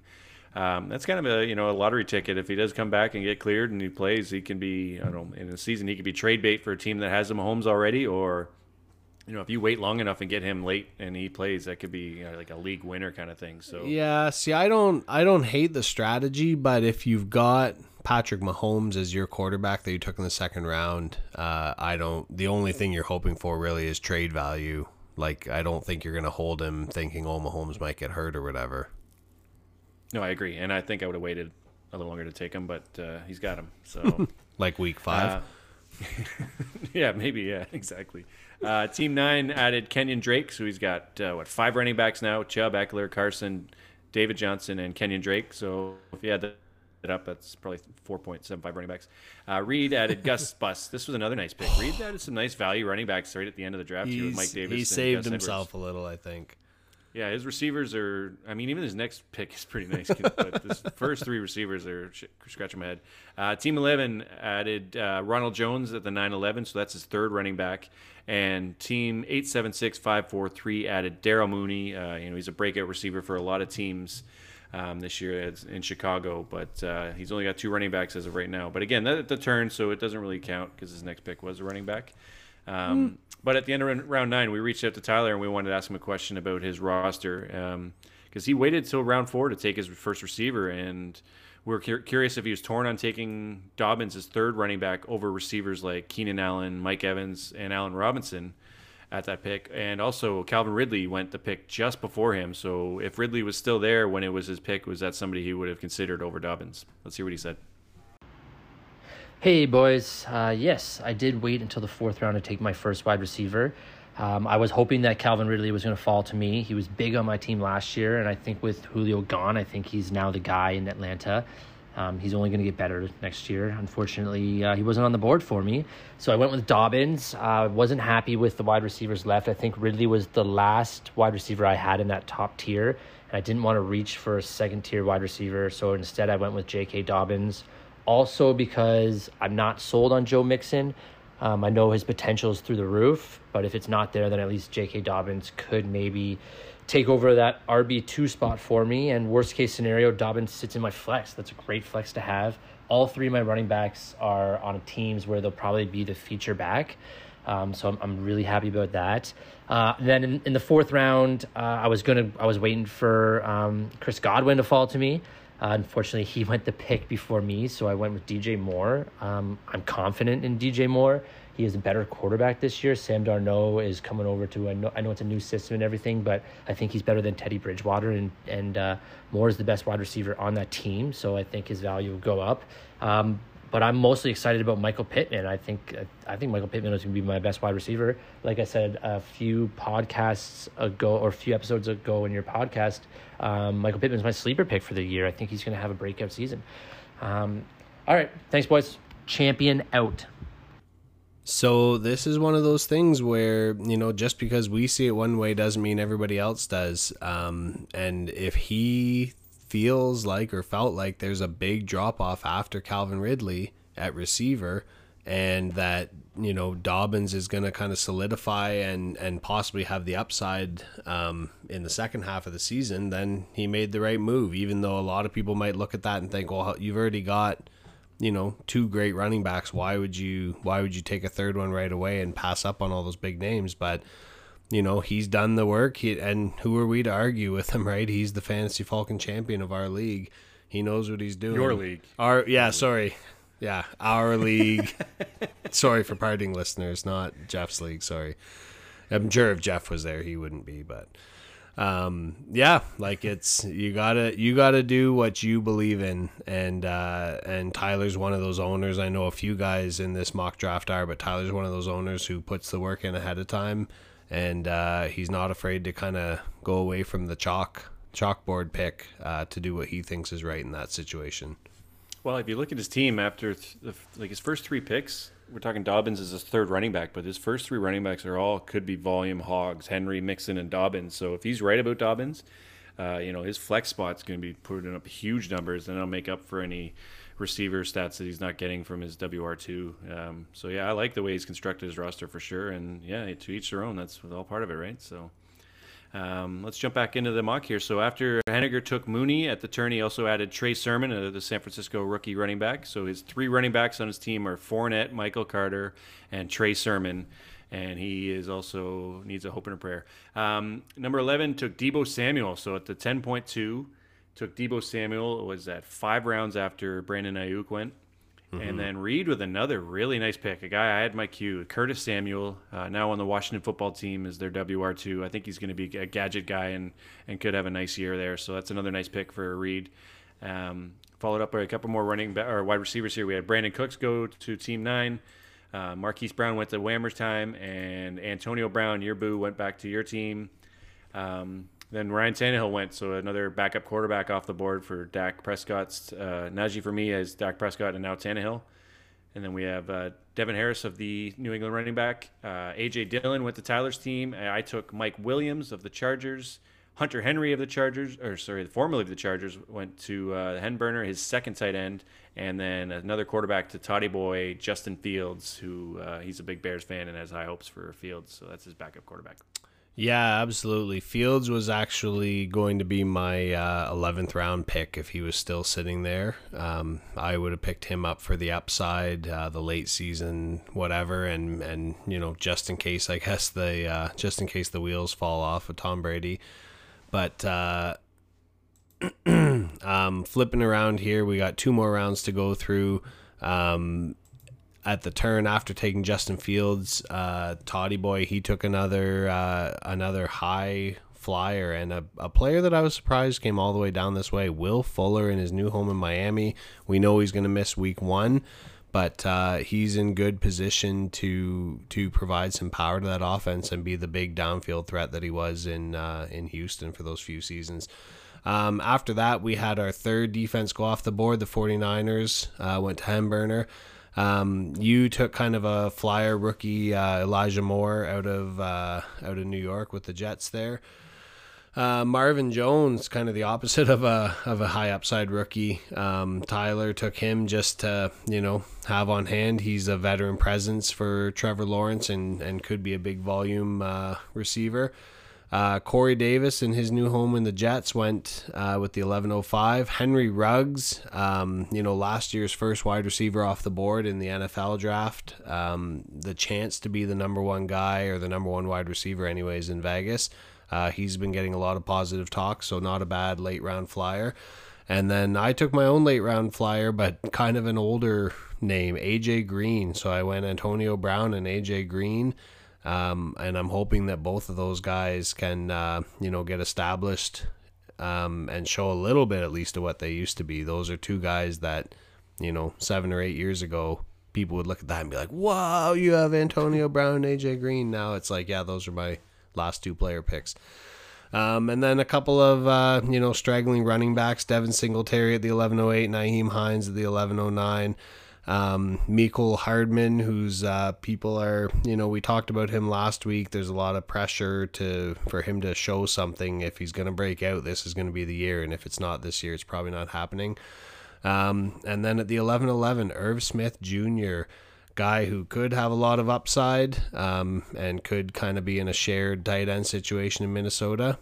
[SPEAKER 3] Um, that's kind of a you know a lottery ticket. If he does come back and get cleared and he plays, he can be I don't know in the season he could be trade bait for a team that has him Mahomes already, or you know if you wait long enough and get him late and he plays, that could be you know, like a league winner kind of thing. So
[SPEAKER 2] Yeah, see, I don't, I don't hate the strategy, but if you've got Patrick Mahomes as your quarterback that you took in the second round, uh, I don't. The only thing you're hoping for really is trade value. Like, I don't think you're going to hold him thinking, oh, Mahomes might get hurt or whatever.
[SPEAKER 3] No, I agree, and I think I would have waited a little longer to take him, but uh, he's got him. So
[SPEAKER 2] Like week five.
[SPEAKER 3] Uh, yeah, maybe. Yeah, exactly. Uh, team nine added Kenyon Drake, so he's got uh, what five running backs now: Chubb, Ekeler, Carson, David Johnson, and Kenyon Drake. So if you add that up, that's probably four point seven five running backs. Uh, Reed added Gus Bus. This was another nice pick. Reed added some nice value running backs right at the end of the draft here with Mike Davis.
[SPEAKER 2] he saved
[SPEAKER 3] Gus
[SPEAKER 2] himself
[SPEAKER 3] Edwards.
[SPEAKER 2] a little, I think.
[SPEAKER 3] Yeah, his receivers are. I mean, even his next pick is pretty nice. but his first three receivers are sh- scratching my head. Uh, team eleven added uh, Ronald Jones at the nine eleven, so that's his third running back. And team eight seven six five four three added Daryl Mooney. Uh, you know, he's a breakout receiver for a lot of teams. Um, this year in Chicago, but uh, he's only got two running backs as of right now. But again, that at the turn, so it doesn't really count because his next pick was a running back. Um, But at the end of round nine, we reached out to Tyler and we wanted to ask him a question about his roster um, because he waited till round four to take his first receiver, and we're cur- curious if he was torn on taking Dobbins as third running back over receivers like Keenan Allen, Mike Evans, and Allen Robinson at that pick. And also, Calvin Ridley went the pick just before him. So if Ridley was still there when it was his pick, was that somebody he would have considered over Dobbins? Let's hear what he said.
[SPEAKER 12] Hey, boys. Uh, yes, I did wait until the fourth round to take my first wide receiver. Um, I was hoping that Calvin Ridley was going to fall to me. He was big on my team last year, and I think with Julio gone, I think he's now the guy in Atlanta. Um, he's only going to get better next year. Unfortunately, uh, he wasn't on the board for me, so I went with Dobbins. I uh, wasn't happy with the wide receivers left. I think Ridley was the last wide receiver I had in that top tier, and I didn't want to reach for a second tier wide receiver, so instead I went with J.K. Dobbins. Also, because I'm not sold on Joe Mixon. Um, I know his potential is through the roof, but if it's not there, then at least J.K. Dobbins could maybe take over that RB2 spot for me. And worst case scenario, Dobbins sits in my flex. That's a great flex to have. All three of my running backs are on teams where they'll probably be the feature back. Um, so I'm, I'm really happy about that. Uh, then in, in, the fourth round, uh, I was gonna I was waiting for um, Chris Godwin to fall to me. Uh, unfortunately, he went the pick before me, so I went with DJ Moore. Um, I'm confident in DJ Moore. He is a better quarterback this year. Sam Darnold is coming over to. I know, I know it's a new system and everything, but I think he's better than Teddy Bridgewater, and and uh, Moore is the best wide receiver on that team. So I think his value will go up. Um, but I'm mostly excited about Michael Pittman. I think I think Michael Pittman is going to be my best wide receiver. Like I said a few podcasts ago or a few episodes ago in your podcast, um, Michael Pittman is my sleeper pick for the year. I think he's going to have a breakout season. Um, all right, thanks, boys. Champion out.
[SPEAKER 2] So this is one of those things where you know just because we see it one way doesn't mean everybody else does. Um, and if he feels like or felt like there's a big drop off after Calvin Ridley at receiver and that you know Dobbins is going to kind of solidify and and possibly have the upside um, in the second half of the season, then he made the right move. Even though a lot of people might look at that and think, well, you've already got you know two great running backs. Why would you why would you take a third one right away and pass up on all those big names? But you know he's done the work. He, and who are we to argue with him right? He's the fantasy falcon champion of our league. He knows what he's doing.
[SPEAKER 3] Your league.
[SPEAKER 2] Our yeah sorry. Yeah our league. Sorry for parting listeners. Not jeff's league sorry. I'm sure if jeff was there he wouldn't be but um yeah like it's you gotta you gotta do what you believe in. And uh and tyler's one of those owners. I know a few guys in this mock draft are but tyler's one of those owners who puts the work in ahead of time and uh, he's not afraid to kind of go away from the chalk chalkboard pick uh, to do what he thinks is right in that situation.
[SPEAKER 3] Well, if you look at his team after th- the, like his first three picks, we're talking Dobbins as his third running back, but his first three running backs are all could be volume hogs: Henry, Mixon, and Dobbins. So if he's right about Dobbins, uh, you know his flex spot's going to be putting up huge numbers, and it'll make up for any receiver stats that he's not getting from his WR2. Um, so, yeah, I like the way he's constructed his roster for sure. And, yeah, to each their own. That's all part of it, right? So, um, let's jump back into the mock here. So, after Henniger took Mooney at the turn, he also added Trey Sermon, uh, the San Francisco rookie running back. So, his three running backs on his team are Fournette, Michael Carter, and Trey Sermon and he is also needs a hope and a prayer. Um, number 11 took Deebo Samuel. So at the 10.2, Took Deebo Samuel It was at five rounds after Brandon Aiyuk went. Mm-hmm. And then Reed with another really nice pick, a guy I had my cue, Curtis Samuel, uh, now on the Washington football team is their WR2. I think he's going to be a gadget guy and, and could have a nice year there. So that's another nice pick for Reed. Um, followed up by a couple more running ba- or wide receivers here. We had Brandin Cooks go to Team Nine. Uh, Marquise Brown went to Whammers time, and Antonio Brown, your boo, went back to your team. Um, then Ryan Tannehill went, so another backup quarterback off the board for Dak Prescott's uh, Najee for me is Dak Prescott and now Tannehill. And then we have uh, Devin Harris of the New England running back. Uh, AJ Dillon went to Tyler's team. I took Mike Williams of the Chargers. Hunter Henry of the Chargers, or sorry, formerly of the Chargers, went to uh, Henburner, his second tight end, and then another quarterback to Toddy Boy, Justin Fields, who uh, he's a big Bears fan and has high hopes for Fields, so that's his backup quarterback.
[SPEAKER 2] Yeah, absolutely. Fields was actually going to be my uh, 11th round pick if he was still sitting there. Um, I would have picked him up for the upside, uh, the late season, whatever, and and you know just in case, I guess the uh, just in case the wheels fall off of Tom Brady. But uh, um, flipping around here, we got two more rounds to go through. Um, at the turn after taking Justin Fields, uh, Toddy boy, he took another uh, another high flyer and a, a player that I was surprised came all the way down this way. Will Fuller in his new home in Miami. We know he's going to miss week one, but uh, he's in good position to to provide some power to that offense and be the big downfield threat that he was in uh, in Houston for those few seasons. Um, after that, we had our third defense go off the board. The 49ers uh, went to Henburner. Um, you took kind of a flyer rookie uh, Elijah Moore out of uh, out of New York with the Jets there. Uh, Marvin Jones, kind of the opposite of a of a high upside rookie. Um, Tyler took him just to you know have on hand. He's a veteran presence for Trevor Lawrence and and could be a big volume uh, receiver. Uh, Corey Davis in his new home in the Jets went uh, with the 1105. Henry Ruggs, um, you know, last year's first wide receiver off the board in the NFL draft. Um, the chance to be the number one guy or the number one wide receiver, anyways, in Vegas. Uh, he's been getting a lot of positive talk, so not a bad late round flyer. And then I took my own late round flyer, but kind of an older name, AJ Green. So I went Antonio Brown and AJ Green. Um, and I'm hoping that both of those guys can, uh, you know, get established um, and show a little bit at least of what they used to be. Those are two guys that, you know, seven or eight years ago, people would look at that and be like, "Wow, you have Antonio Brown, and AJ Green." Now it's like, yeah, those are my last two player picks. Um, and then a couple of uh, you know straggling running backs: Devin Singletary at the 1108, Nyheim Hines at the 1109 um, Mecole Hardman, who's uh, people are, you know, we talked about him last week. There's a lot of pressure to for him to show something. If he's going to break out, this is going to be the year, and if it's not this year, it's probably not happening. Um, and then at the 11-11, Irv Smith Jr., guy who could have a lot of upside um, and could kind of be in a shared tight end situation in Minnesota.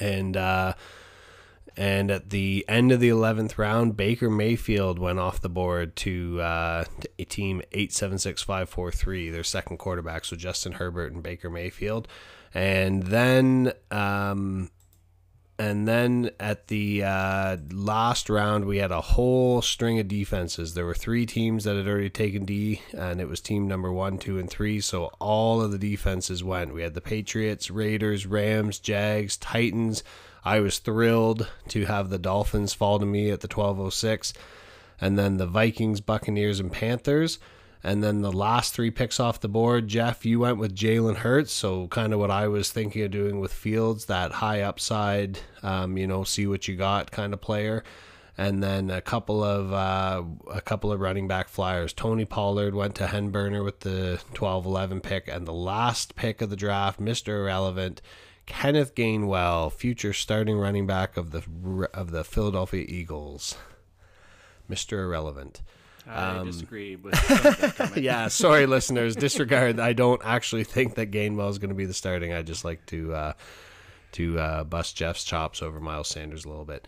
[SPEAKER 2] And uh, and at the end of the 11th round, Baker Mayfield went off the board to, uh, team 876543, their second quarterback. So Justin Herbert and Baker Mayfield. And then. Um, and then at the uh, last round, we had a whole string of defenses. There were three teams that had already taken D, and it was team number one, two, and three. So all of the defenses went. We had the Patriots, Raiders, Rams, Jags, Titans, I was thrilled to have the Dolphins fall to me at the 1206, and then the Vikings, Buccaneers, and Panthers. And then the last three picks off the board, Jeff, you went with Jalen Hurts. So, kind of what I was thinking of doing with Fields, that high upside, um, you know, see what you got kind of player. And then a couple of uh, a couple of running back flyers. Tony Pollard went to Henburner with the 12-11 pick, and the last pick of the draft, Mr. Irrelevant, Kenneth Gainwell, future starting running back of the of the Philadelphia Eagles. Mr. Irrelevant.
[SPEAKER 3] I um, disagree with
[SPEAKER 2] Yeah, sorry listeners, disregard. I don't actually think that Gainwell is going to be the starting. I just like to uh, to uh, bust Jeff's chops over Miles Sanders a little bit.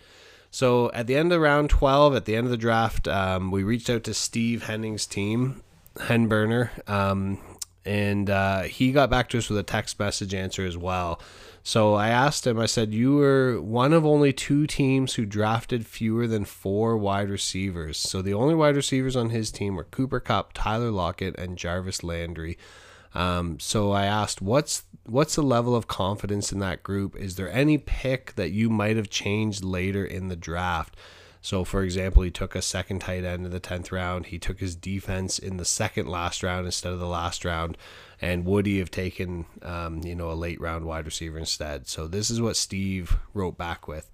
[SPEAKER 2] So at the end of round 12, at the end of the draft, um, we reached out to Steve Henning's team, Henburner, um, and uh, he got back to us with a text message answer as well. So I asked him, I said, You were one of only two teams who drafted fewer than four wide receivers. So the only wide receivers on his team were Cooper Kupp, Tyler Lockett, and Jarvis Landry. Um, so I asked, What's what's the level of confidence in that group? Is there any pick that you might have changed later in the draft? So, for example, he took a second tight end in the 10th round. He took his defense in the second last round instead of the last round and would he have taken um, you know a late round wide receiver instead? So this is what Steve wrote back with.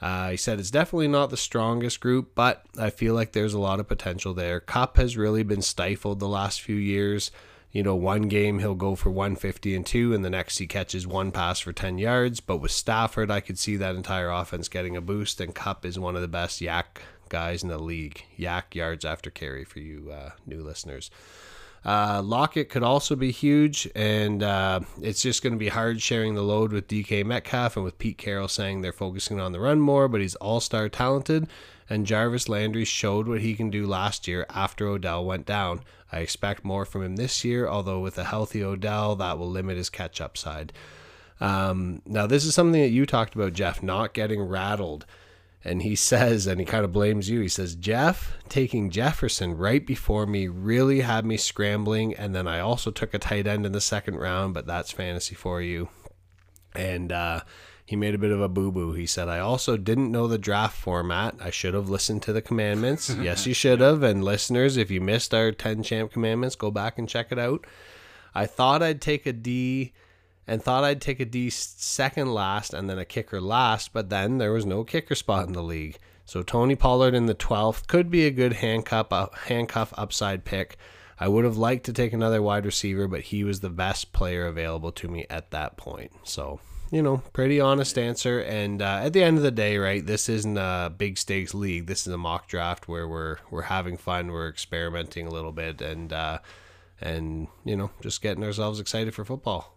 [SPEAKER 2] Uh, he said it's definitely not the strongest group, but I feel like there's a lot of potential there. Kupp has really been stifled the last few years. You know, one game he'll go for 150 and two, and the next he catches one pass for 10 yards. But with Stafford, I could see that entire offense getting a boost, and Kupp is one of the best yak guys in the league. Yak yards after carry for you uh, new listeners. Uh, Lockett could also be huge, and uh, it's just going to be hard sharing the load with DK Metcalf and with Pete Carroll saying they're focusing on the run more, but he's all star talented. And Jarvis Landry showed what he can do last year after Odell went down. I expect more from him this year, although with a healthy Odell, that will limit his catch up side. Um, now, this is something that you talked about, Jeff, not getting rattled. And he says, and he kind of blames you. He says, Jeff taking Jefferson right before me really had me scrambling. And then I also took a tight end in the second round, but that's fantasy for you. And uh, he made a bit of a boo boo. He said, I also didn't know the draft format. I should have listened to the commandments. yes, you should have. And listeners, if you missed our 10 champ commandments, go back and check it out. I thought I'd take a D and thought I'd take a D second last and then a kicker last, but then there was no kicker spot in the league. So Tony Pollard in the 12th could be a good handcuff uh, handcuff upside pick. I would have liked to take another wide receiver, but he was the best player available to me at that point. So, you know, pretty honest answer. And uh, at the end of the day, right, this isn't a big stakes league. This is a mock draft where we're we're having fun, we're experimenting a little bit, and uh, and you know, just getting ourselves excited for football.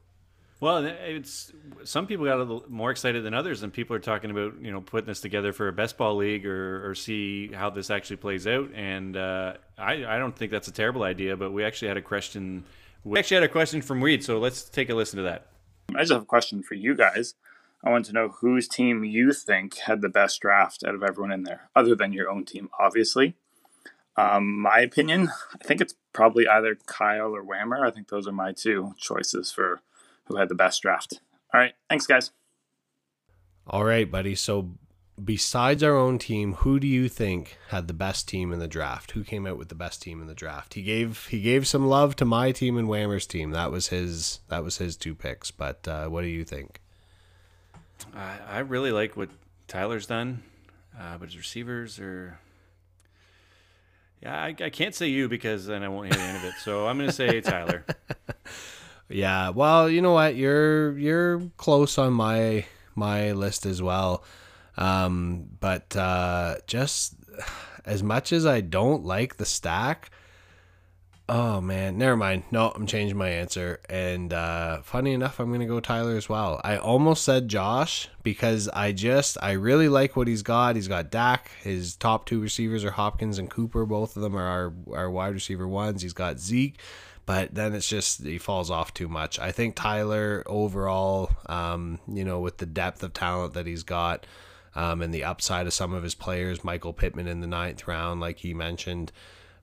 [SPEAKER 3] Well, it's some people got a little more excited than others, and people are talking about you know putting this together for a best ball league or, or see how this actually plays out. And uh, I I don't think that's a terrible idea, but we actually had a question. We actually had a question from Reed, so let's take a listen to that.
[SPEAKER 11] I just have a question for you guys. I want to know whose team you think had the best draft out of everyone in there, other than your own team, obviously. Um, my opinion, I think it's probably either Kyle or Whammer. I think those are my two choices for who had the best draft. All right. Thanks, guys.
[SPEAKER 2] All right, buddy. So, besides our own team, who do you think had the best team in the draft? Who came out with the best team in the draft? He gave he gave some love to my team and Whammer's team. That was his that was his two picks. But uh, what do you think?
[SPEAKER 3] I, I really like what Tyler's done, uh, but his receivers are. Yeah, I, I can't say you because then I won't hear the end of it. So I'm going to say Tyler.
[SPEAKER 2] Yeah, well, you know what? You're you're close on my my list as well. Um, but uh, just as much as I don't like the stack, oh man, never mind. No, I'm changing my answer. And uh, funny enough, I'm gonna go Tyler as well. I almost said Josh because I just I really like what he's got. He's got Dak. His top two receivers are Hopkins and Cooper. Both of them are our, our wide receiver ones. He's got Zeke but then it's just he falls off too much. I think Tyler overall, um, you know, with the depth of talent that he's got, um, and the upside of some of his players, Michael Pittman in the ninth round, like he mentioned,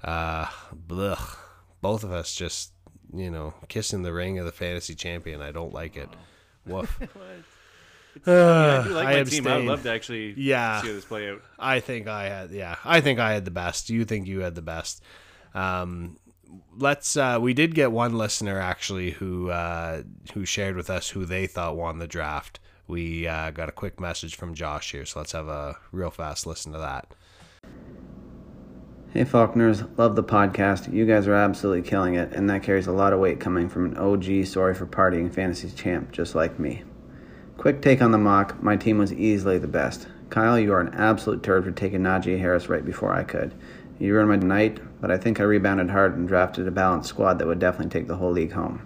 [SPEAKER 2] uh, blech, both of us just you know kissing the ring of the fantasy champion. I don't like it. Woof.
[SPEAKER 3] Uh, I, do like my team. I'd love to actually
[SPEAKER 2] yeah.
[SPEAKER 3] see this play out.
[SPEAKER 2] I think I had yeah. I think I had the best. You think you had the best. Um, let's uh, we did get one listener actually who uh, who shared with us who they thought won the draft. We uh, got a quick message from Josh here, so let's have a real fast listen to that.
[SPEAKER 9] Hey Faulkners, love the podcast. You guys are absolutely killing it, and that carries a lot of weight coming from an OG sorry for partying fantasy champ just like me. Quick take on the mock, my team was easily the best. Kyle, you are an absolute turd for taking Najee Harris right before I could. You ruined my night, but I think I rebounded hard and drafted a balanced squad that would definitely take the whole league home.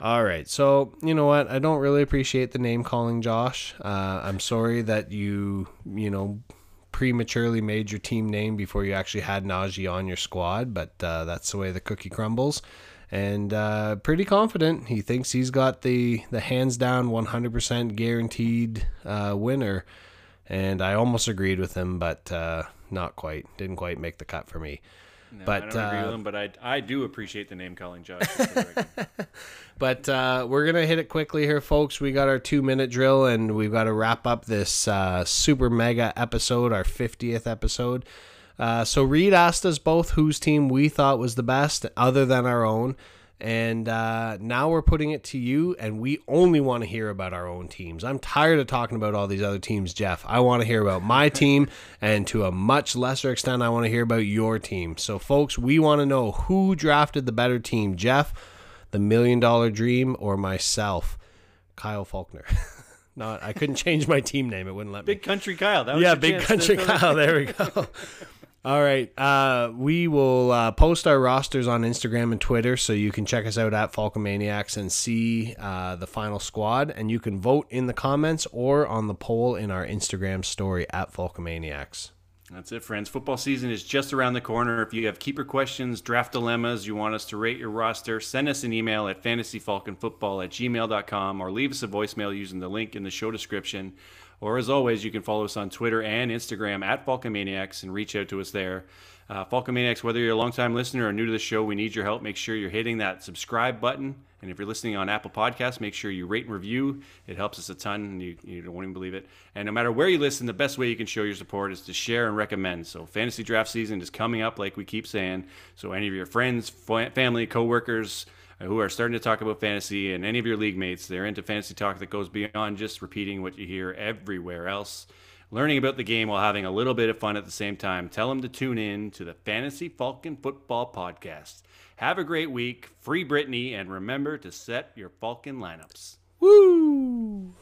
[SPEAKER 2] All right. So, you know what? I don't really appreciate the name calling Josh. Uh, I'm sorry that you, you know, prematurely made your team name before you actually had Najee on your squad, but uh, that's the way the cookie crumbles. And uh, pretty confident. He thinks he's got the, the hands down 100% guaranteed uh, winner. And I almost agreed with him, but uh, not quite. Didn't quite make the cut for me.
[SPEAKER 3] No,
[SPEAKER 2] but
[SPEAKER 3] I don't agree
[SPEAKER 2] uh,
[SPEAKER 3] with him, but I I do appreciate the name calling, Josh.
[SPEAKER 2] but uh, we're gonna hit it quickly here, folks. We got our two minute drill, and we've got to wrap up this uh, super mega episode, our fiftieth episode. Uh, so Reed asked us both whose team we thought was the best, other than our own. And uh, now we're putting it to you, and we only want to hear about our own teams. I'm tired of talking about all these other teams, Jeff. I want to hear about my team, and to a much lesser extent, I want to hear about your team. So, folks, we want to know who drafted the better team, Jeff, the Million Dollar Dream, or myself, Kyle Faulkner. Not, I couldn't change my team name; it wouldn't let
[SPEAKER 3] me. Big Country Kyle. That was
[SPEAKER 2] yeah, Big Country Kyle. There we go. All right. Uh, we will uh, post our rosters on Instagram and Twitter, so you can check us out at Falcomaniacs and see uh, the final squad. And you can vote in the comments or on the poll in our Instagram story at Falcomaniacs.
[SPEAKER 3] That's it, friends. Football season is just around the corner. If you have keeper questions, draft dilemmas, you want us to rate your roster, send us an email at fantasyfalconfootball at gmail.com or leave us a voicemail using the link in the show description. Or as always, you can follow us on Twitter and Instagram at Falcomaniacs and reach out to us there. Uh, Falcomaniacs, whether you're a longtime listener or new to the show, we need your help. Make sure you're hitting that subscribe button. And if you're listening on Apple Podcasts, make sure you rate and review. It helps us a ton, and you, you won't even believe it. And no matter where you listen, the best way you can show your support is to share and recommend. So, fantasy draft season is coming up, like we keep saying. So, any of your friends, fa- family, coworkers, uh, who are starting to talk about fantasy and any of your league mates, they're into fantasy talk that goes beyond just repeating what you hear everywhere else. Learning about the game while having a little bit of fun at the same time. Tell them to tune in to the Fantasy Falcon Football Podcast. Have a great week. Free Britney, and remember to set your Falcon lineups.
[SPEAKER 2] Woo!